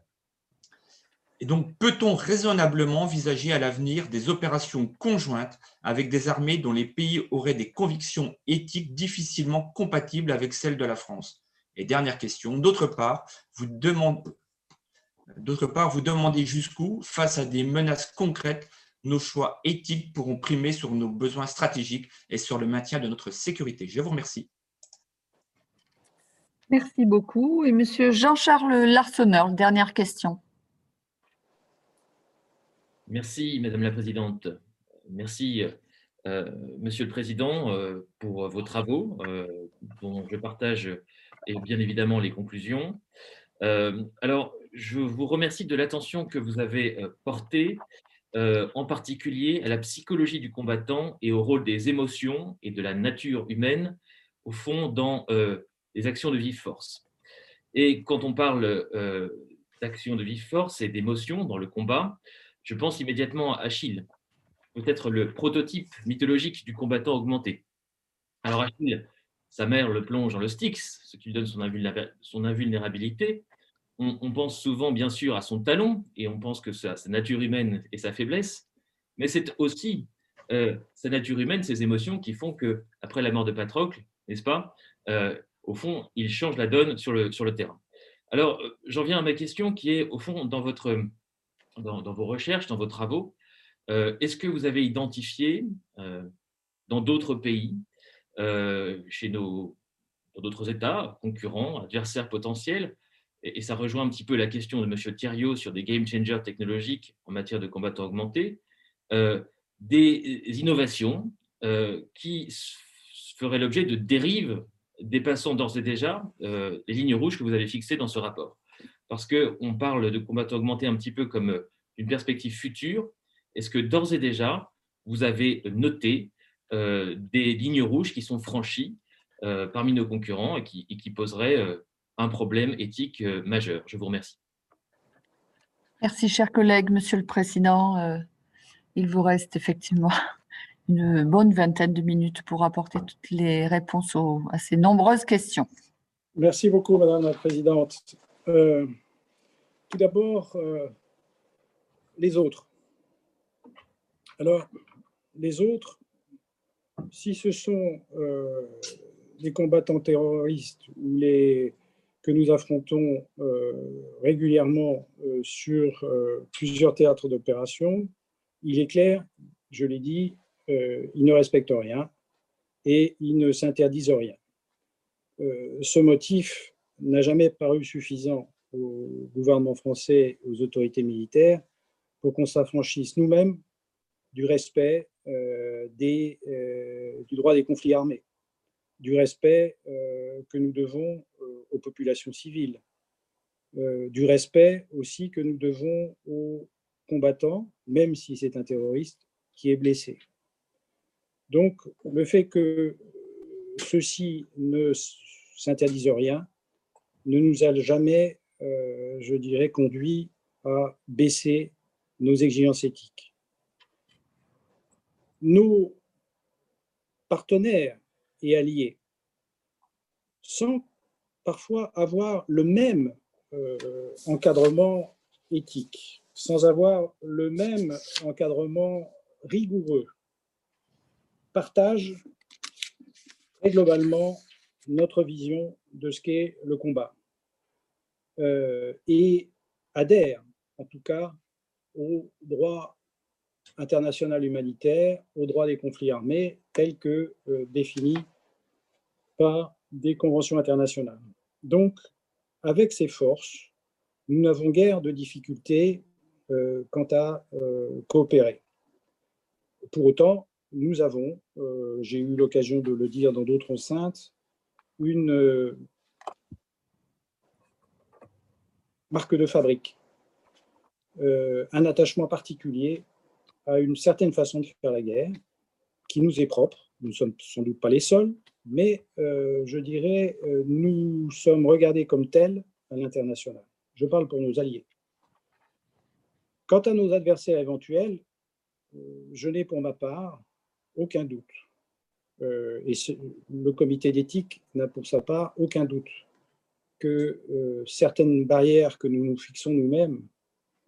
Et donc, peut-on raisonnablement envisager à l'avenir des opérations conjointes avec des armées dont les pays auraient des convictions éthiques difficilement compatibles avec celles de la France? Et dernière question, d'autre part, vous demandez, vous demandez jusqu'où, face à des menaces concrètes, nos choix éthiques pourront primer sur nos besoins stratégiques et sur le maintien de notre sécurité. Je vous remercie. Merci beaucoup. Et Monsieur Jean-Charles Larsonneur, dernière question. Merci, Madame la Présidente. Merci, euh, Monsieur le Président, euh, pour vos travaux, euh, dont je partage et bien évidemment les conclusions. alors, je vous remercie de l'attention que vous avez portée, en particulier à la psychologie du combattant et au rôle des émotions et de la nature humaine, au fond, dans les actions de vive force. Et quand on parle d'actions de vive force et d'émotions dans le combat, je pense immédiatement à Achille, peut-être le prototype mythologique du combattant augmenté. Alors Achille, sa mère le plonge dans le Styx, ce qui lui donne son invulnérabilité. On, pense souvent, bien sûr, à son talon, et on pense que sa, sa nature humaine et sa faiblesse, mais c'est aussi euh, sa nature humaine, ses émotions qui font que, après la mort de Patrocle, n'est-ce pas, euh, au fond, il change la donne sur le, terrain. Alors, euh, j'en viens à ma question qui est, au fond, dans votre dans, vos recherches, dans vos travaux, euh, est-ce que vous avez identifié euh, dans d'autres pays, euh, chez nos, dans d'autres États, concurrents, adversaires potentiels, et, ça rejoint un petit peu la question de M. Thierryot sur des game changers technologiques en matière de combattants augmentés, des innovations qui feraient l'objet de dérives dépassant d'ores et déjà les lignes rouges que vous avez fixées dans ce rapport? Parce qu'on parle de combattants augmentés un petit peu comme euh, une perspective future. Est-ce que d'ores et déjà, vous avez noté euh, des lignes rouges qui sont franchies euh, parmi nos concurrents et qui, poseraient un problème éthique majeur? Je vous remercie. Merci, cher collègue. Monsieur le Président, il vous reste effectivement une bonne vingtaine de minutes pour apporter toutes les réponses à ces nombreuses questions. Merci beaucoup, Madame la Présidente. Euh, tout d'abord, euh, les autres. Alors, les autres, si ce sont euh, les combattants terroristes que nous affrontons régulièrement sur plusieurs théâtres d'opération, il est clair, je l'ai dit, ils ne respectent rien et ils ne s'interdisent rien. ce motif n'a jamais paru suffisant au gouvernement français, aux autorités militaires, pour qu'on s'affranchisse nous-mêmes du respect euh, euh, du droit des conflits armés, du respect euh, que nous devons aux populations civiles, du respect aussi que nous devons aux combattants, même si c'est un terroriste qui est blessé. Donc, le fait que ceux-ci ne s'interdisent rien ne nous a jamais, euh, je dirais, conduit à baisser nos exigences éthiques. Nos partenaires et alliés, sans parfois avoir le même euh, encadrement éthique, sans avoir le même encadrement rigoureux, partagent très globalement notre vision de ce qu'est le combat. Euh, et adhère en tout cas au droit international humanitaire, au droit des conflits armés tel que euh, défini par des conventions internationales. Donc, avec ces forces, nous n'avons guère de difficultés euh, quant à coopérer. Pour autant, nous avons, j'ai eu l'occasion de le dire dans d'autres enceintes, une marque de fabrique, euh, un attachement particulier à une certaine façon de faire la guerre qui nous est propre. Nous ne sommes sans doute pas les seuls, mais euh, je dirais, euh, nous sommes regardés comme tels à l'international. Je parle pour nos alliés. Quant à nos adversaires éventuels, je n'ai pour ma part aucun doute. et le comité d'éthique n'a pour sa part aucun doute que euh, certaines barrières que nous nous fixons nous-mêmes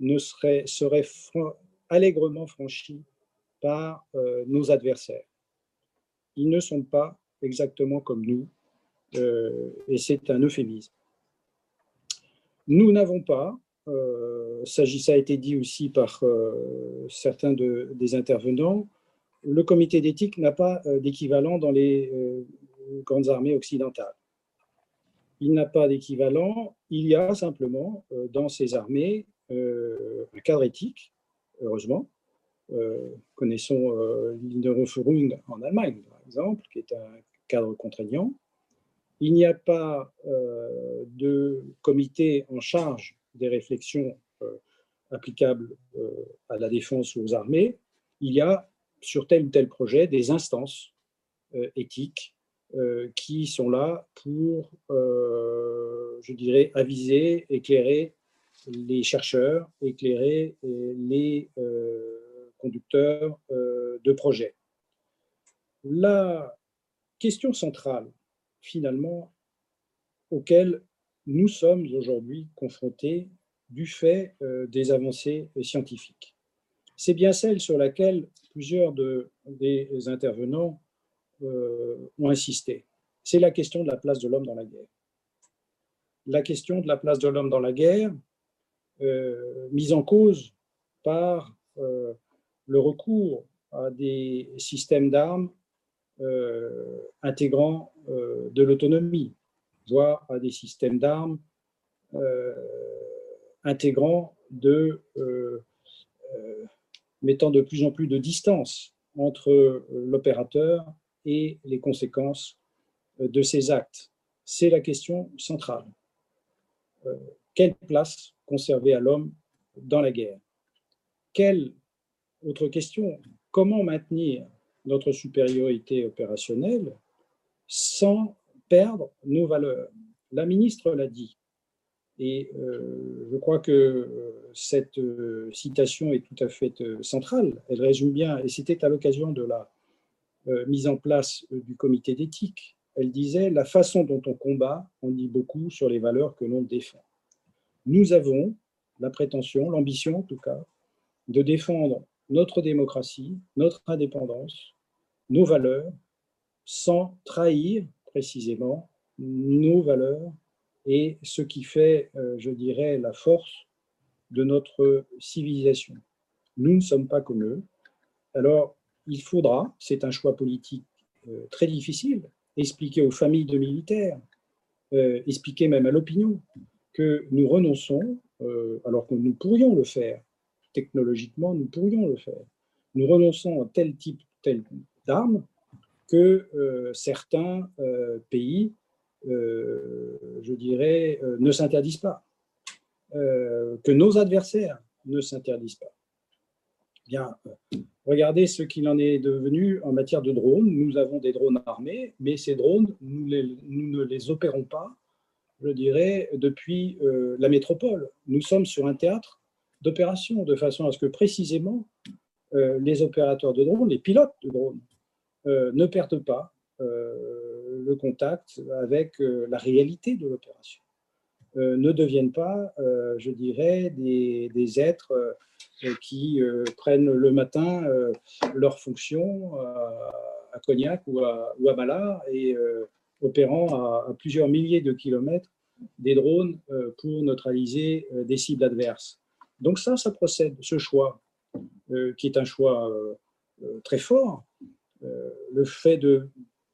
ne serait allègrement franchi par nos adversaires. Ils ne sont pas exactement comme nous, et c'est un euphémisme. Nous n'avons pas, euh, ça a été dit aussi par euh, certains des intervenants, le comité d'éthique n'a pas euh, d'équivalent dans les euh, grandes armées occidentales. Il n'a pas d'équivalent, il y a simplement dans ces armées un cadre éthique, heureusement. connaissons l'Innerführung en Allemagne, par exemple, qui est un cadre contraignant. Il n'y a pas euh, de comité en charge des réflexions euh, applicables euh, à la défense ou aux armées. Il y a sur tel ou tel projet des instances éthiques qui sont là pour, je dirais, aviser, éclairer les chercheurs, éclairer les conducteurs de projets. La question centrale finalement auxquelles nous sommes aujourd'hui confrontés du fait euh, des avancées scientifiques. C'est bien celle sur laquelle plusieurs de, des intervenants euh, ont insisté. C'est la question de la place de l'homme dans la guerre. La question de la place de l'homme dans la guerre, euh, mise en cause par le recours à des systèmes d'armes euh, intégrant euh, de l'autonomie, voire à des systèmes d'armes euh, intégrant de mettant de plus en plus de distance entre l'opérateur et les conséquences de ces actes. C'est la question centrale. quelle place conserver à l'homme dans la guerre? Quelle autre question? Comment maintenir notre supériorité opérationnelle sans perdre nos valeurs? La ministre l'a dit. Et euh, je crois que euh, cette euh, citation est tout à fait centrale. Elle résume bien, et c'était à l'occasion de la mise en place du comité d'éthique. Elle disait, la façon dont on combat on dit beaucoup sur les valeurs que l'on défend. Nous avons la prétention, l'ambition en tout cas, de défendre notre démocratie, notre indépendance, nos valeurs, sans trahir précisément nos valeurs et ce qui fait, euh, je dirais, la force de notre civilisation. Nous ne sommes pas comme eux. Alors, il faudra, c'est un choix politique euh, très difficile, expliquer aux familles de militaires, euh, expliquer même à l'opinion que nous renonçons, alors que nous pourrions le faire, technologiquement, nous pourrions le faire. Nous renonçons à tel type, d'armes que euh, certains euh, pays, euh, je dirais, ne s'interdisent pas, que nos adversaires ne s'interdisent pas. Bien, regardez ce qu'il en est devenu en matière de drones. Nous avons des drones armés, mais ces drones, nous, ne les opérons pas, je dirais, depuis la métropole. Nous sommes sur un théâtre d'opération, de façon à ce que précisément les opérateurs de drones, les pilotes de drones, euh, ne perdent pas euh, le contact avec euh, la réalité de l'opération. Ne deviennent pas, je dirais, des, êtres qui prennent le matin leur fonction à Cognac ou à, ou et opérant à, plusieurs milliers de kilomètres des drones pour neutraliser des cibles adverses. Donc ça, ça procède, ce choix, qui est un choix très fort, euh, le fait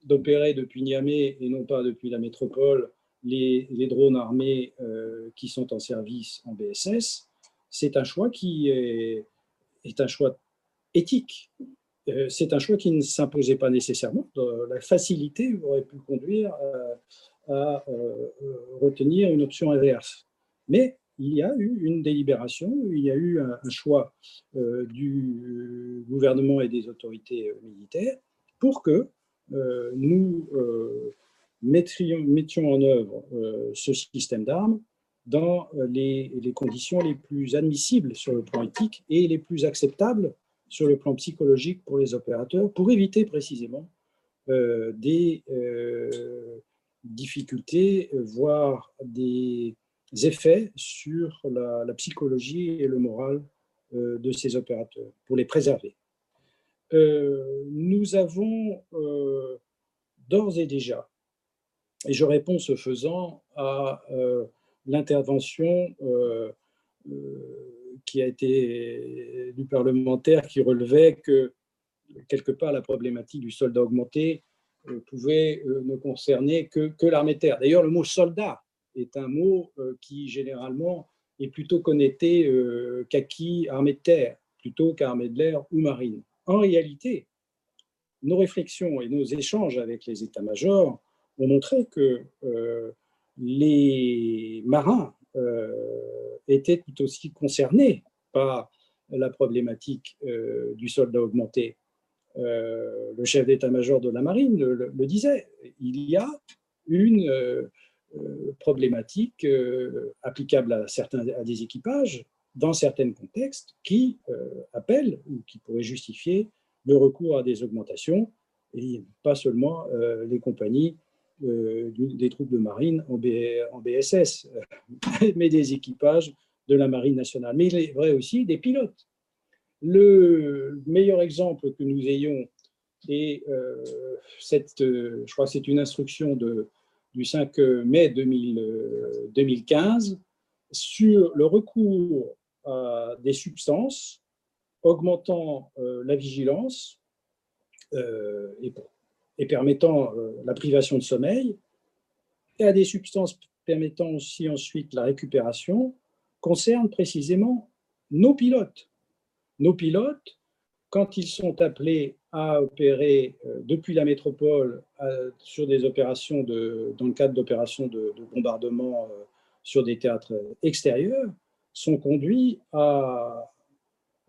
d'opérer depuis Niamey et non pas depuis la métropole les, drones armés euh, qui sont en service en BSS, c'est un choix qui est, un choix éthique. Euh, c'est un choix qui ne s'imposait pas nécessairement. La facilité aurait pu conduire à, retenir une option inverse. Mais il y a eu une délibération, il y a eu un, choix euh, du gouvernement et des autorités euh, militaires pour que euh, nous mettions, en œuvre ce système d'armes dans les, conditions les plus admissibles sur le plan éthique et les plus acceptables sur le plan psychologique pour les opérateurs, pour éviter précisément des difficultés, voire des effets sur la, psychologie et le moral de ces opérateurs, pour les préserver. nous avons d'ores et déjà, et je réponds ce faisant à l'intervention qui a été du parlementaire qui relevait que quelque part la problématique du soldat augmenté euh, pouvait euh, ne concerner que, que l'armée terre. D'ailleurs, le mot soldat est un mot euh, qui généralement est plutôt connecté qu'acquis armée de terre plutôt qu'armée de l'air ou marine. En réalité, nos réflexions et nos échanges avec les états-majors ont montré que les marins étaient tout aussi concernés par la problématique du soldat augmenté. Euh, le chef d'état-major de la marine le, disait, il y a une euh, euh, problématique applicable à, certains, à des équipages dans certains contextes qui appellent ou qui pourraient justifier le recours à des augmentations, et pas seulement les compagnies des troupes de marine en, BSS, mais des équipages de la marine nationale. Mais il est vrai aussi des pilotes. Le meilleur exemple que nous ayons est euh, cette, euh, je crois c'est une instruction de, du 5 mai 2015 euh, sur le recours à des substances augmentant la vigilance et, et, permettant la privation de sommeil, et à des substances permettant aussi ensuite la récupération, concerne précisément nos pilotes. Nos pilotes, quand ils sont appelés à opérer euh, depuis la métropole sur des opérations dans le cadre d'opérations de, bombardement euh, sur des théâtres extérieurs, sont conduits à,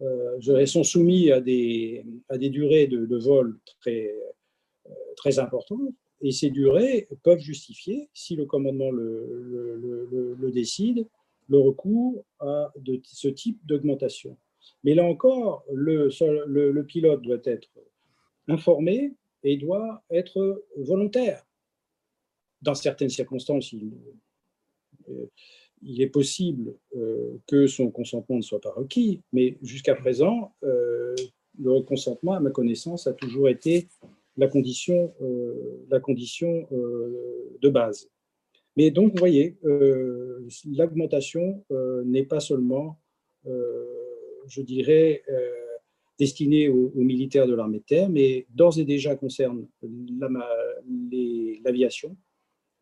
euh, sont soumis à des durées de, vol très, très importantes. Et ces durées peuvent justifier, si le commandement le, décide, le recours à de ce type d'augmentation. Mais là encore, le, pilote doit être informé et doit être volontaire. Dans certaines circonstances, il, euh, est possible euh, que son consentement ne soit pas requis, mais jusqu'à présent, euh, le consentement, à ma connaissance, a toujours été la condition, la condition de base. Mais donc, vous voyez, l'augmentation n'est pas seulement je dirais, euh, destiné aux, militaires de l'armée de terre, mais d'ores et déjà concerne l'aviation.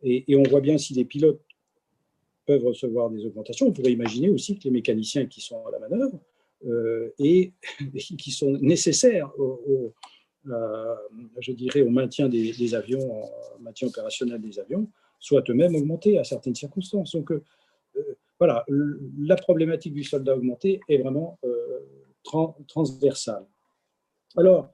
et, on voit bien si les pilotes peuvent recevoir des augmentations, on pourrait imaginer aussi que les mécaniciens qui sont à la manœuvre euh, et, qui sont nécessaires au, je dirais, au maintien des, avions, au maintien opérationnel des avions, soient eux-mêmes augmentés à certaines circonstances. Donc, euh, voilà, la problématique du soldat augmenté est vraiment euh, transversale. Alors,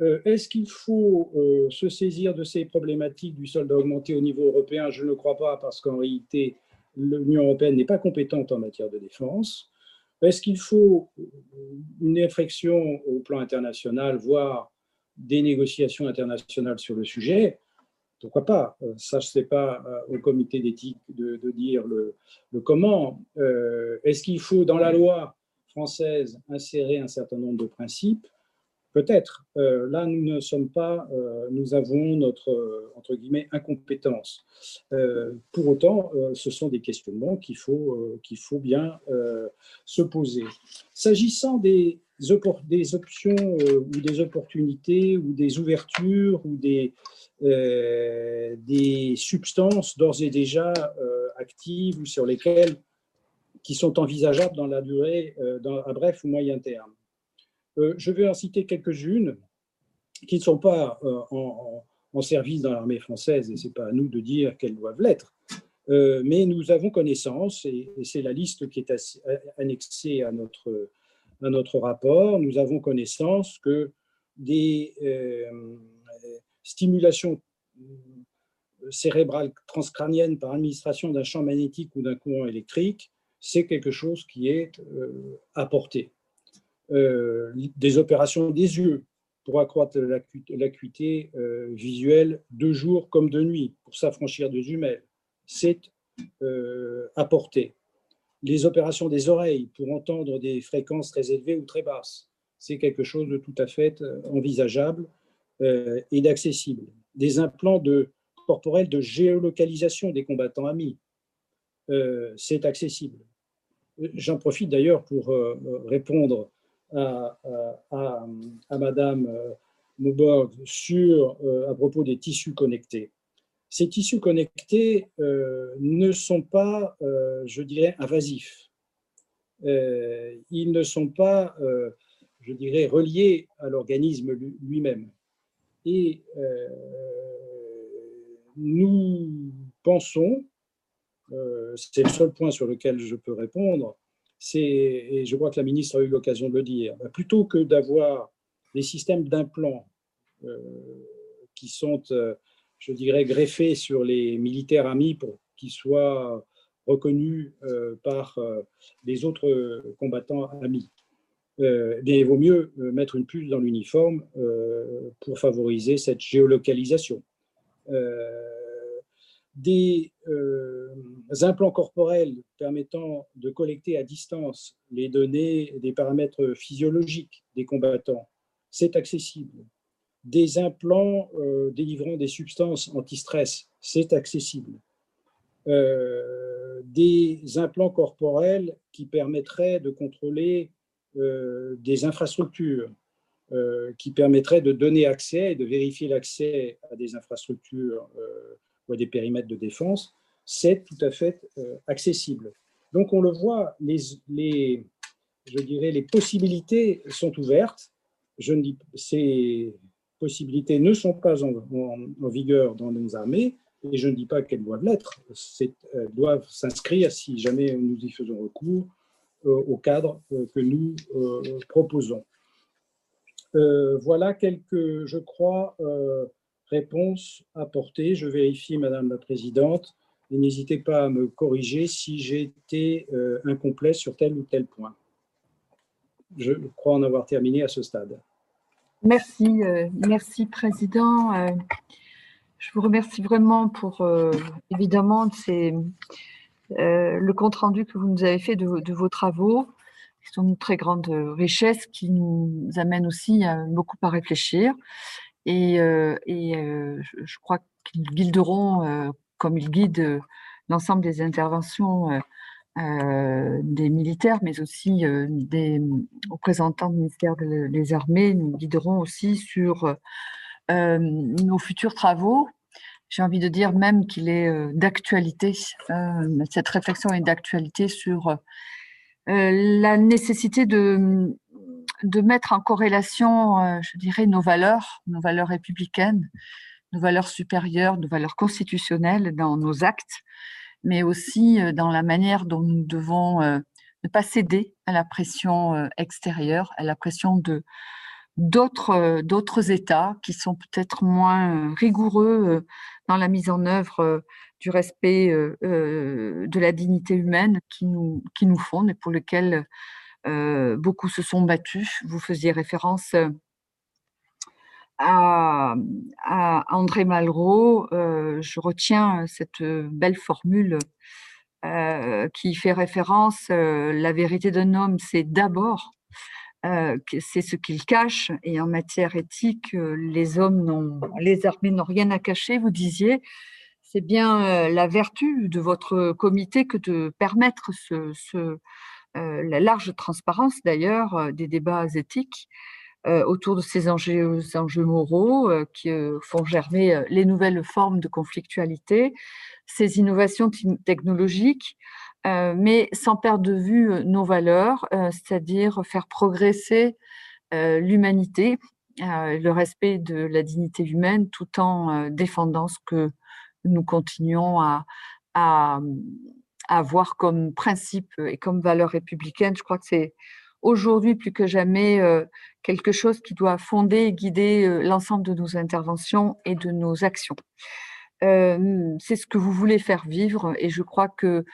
euh, est-ce qu'il faut euh, se saisir de ces problématiques du soldat augmenté au niveau européen? Je ne crois pas, parce qu'en réalité, l'Union européenne n'est pas compétente en matière de défense. Est-ce qu'il faut une réflexion au plan international, voire des négociations internationales sur le sujet pourquoi pas? Euh, Ça, ce n'est pas euh, au comité d'éthique de, dire le, comment. Euh, est-ce qu'il faut, dans la loi française, insérer un certain nombre de principes? Peut-être. là, nous ne sommes pas, nous avons notre, entre guillemets, incompétence. pour autant, ce sont des questionnements qu'il faut, qu'il faut bien se poser. S'agissant des, des options ou des opportunités ou des ouvertures ou des, euh, des substances d'ores et déjà euh, actives ou sur lesquelles qui sont envisageables dans la durée, euh, à bref ou moyen terme. je vais en citer quelques-unes qui ne sont pas en, service dans l'armée française, et ce n'est pas à nous de dire qu'elles doivent l'être, mais nous avons connaissance, et, c'est la liste qui est annexée à notre, à notre rapport, nous avons connaissance que des euh, cérébrale transcrânienne par administration d'un champ magnétique ou d'un courant électrique, c'est quelque chose qui est euh, apporté. Euh, des opérations des yeux pour accroître l'acuité visuelle de jour comme de nuit, pour s'affranchir de jumelles, c'est apportées. Les opérations des oreilles pour entendre des fréquences très élevées ou très basses, c'est quelque chose de tout à fait envisageable et d'accessible. Des implants de, corporels de géolocalisation des combattants amis, c'est accessible. J'en profite d'ailleurs pour répondre à, Madame Mauborg sur, à propos des tissus connectés. Ces tissus connectés ne sont pas, je dirais, invasifs. ils ne sont pas, je dirais, reliés à l'organisme lui-même. Et nous pensons, c'est le seul point sur lequel je peux répondre, et je crois que la ministre a eu l'occasion de le dire, bah, plutôt que d'avoir des systèmes d'implants euh, qui sont, euh, je dirais, greffés sur les militaires amis pour qu'ils soient reconnus euh, par les autres combattants amis. il vaut mieux mettre une puce dans l'uniforme pour favoriser cette géolocalisation des euh, implants corporels permettant de collecter à distance les données des paramètres physiologiques des combattants, c'est accessible. Des implants euh, délivrant des substances anti-stress, c'est accessible. Euh, des implants corporels qui permettraient de contrôler des infrastructures, qui permettraient de donner accès et de vérifier l'accès à des infrastructures ou à des périmètres de défense, c'est tout à fait euh, accessible. Donc on le voit, les, les, je dirais, les possibilités sont ouvertes. Je ne dis, possibilités ne sont pas en, vigueur dans nos armées, et je ne dis pas qu'elles doivent l'être. Elles doivent s'inscrire, si jamais nous y faisons recours, euh, au cadre euh, que nous proposons. voilà quelques, je crois, réponse apportée. Je vérifie, Madame la Présidente, et n'hésitez pas à me corriger si j'ai été euh, incomplet sur tel ou tel point. Je crois en avoir terminé à ce stade. Merci, euh, merci Président. Euh, je vous remercie vraiment pour, évidemment, c'est le compte-rendu que vous nous avez fait de, vos travaux, qui sont une très grande richesse, qui nous amène aussi beaucoup à réfléchir. Et, je, crois qu'ils guideront, comme ils guident l'ensemble des interventions des militaires, mais aussi des représentants du ministère des Armées, nous guideront aussi sur nos futurs travaux. J'ai envie de dire même qu'il est d'actualité, cette réflexion est d'actualité sur la nécessité de de mettre en corrélation, euh, je dirais, nos valeurs, nos valeurs républicaines, nos valeurs supérieures, nos valeurs constitutionnelles dans nos actes, mais aussi euh, dans la manière dont nous devons euh, ne pas céder à la pression extérieure, à la pression de d'autres d'autres États qui sont peut-être moins rigoureux dans la mise en œuvre du respect de la dignité humaine qui nous qui nous et pour lesquels euh, beaucoup se sont battus. Vous faisiez référence euh, à, André Malraux. Euh, je retiens cette belle formule qui fait référence la vérité d'un homme, c'est d'abord c'est ce qu'il cache. Et en matière éthique, les hommes les armées n'ont rien à cacher. Vous disiez, c'est bien la vertu de votre comité que de permettre euh, la large transparence d'ailleurs euh, des débats éthiques euh, autour de ces enjeux, moraux qui font germer les nouvelles formes de conflictualité, ces innovations technologiques, mais sans perdre de vue nos valeurs, c'est-à-dire faire progresser l'humanité, le respect de la dignité humaine, tout en défendant ce que nous continuons à, à, avoir comme principe et comme valeur républicaine. Je crois que c'est aujourd'hui plus que jamais euh, quelque chose qui doit fonder et guider euh, l'ensemble de nos interventions et de nos actions. Euh, c'est ce que vous voulez faire vivre et je crois que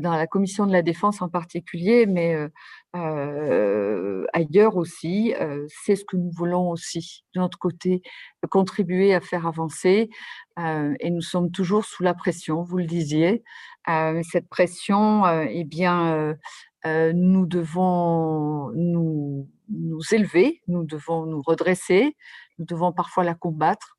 dans la commission de la défense en particulier, mais ailleurs aussi. C'est ce que nous voulons aussi, de notre côté, contribuer à faire avancer. et nous sommes toujours sous la pression, vous le disiez. cette pression, eh bien, nous devons nous, élever, nous devons nous redresser, nous devons parfois la combattre.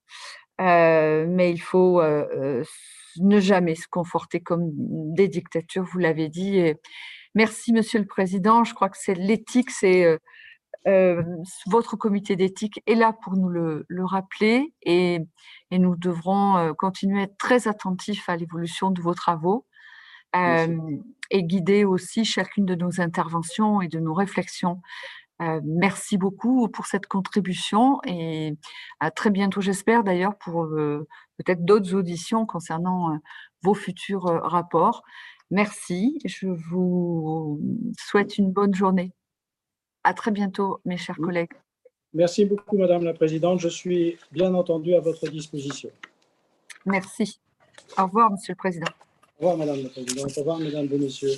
mais il faut ne jamais se conforter comme des dictatures, vous l'avez dit. merci, Monsieur le Président. Je crois que c'est l'éthique, c'est votre comité d'éthique est là pour nous le, rappeler et, nous devrons continuer à être très attentifs à l'évolution de vos travaux et guider aussi chacune de nos interventions et de nos réflexions. merci beaucoup pour cette contribution et à très bientôt, j'espère d'ailleurs, pour peut-être d'autres auditions concernant euh, vos futurs rapports. Merci, je vous souhaite une bonne journée. À très bientôt, mes chers collègues. Merci beaucoup, Madame la Présidente. Je suis bien entendu à votre disposition. Merci. Au revoir, Monsieur le Président. Au revoir, Madame la Présidente. Au revoir, Mesdames et Messieurs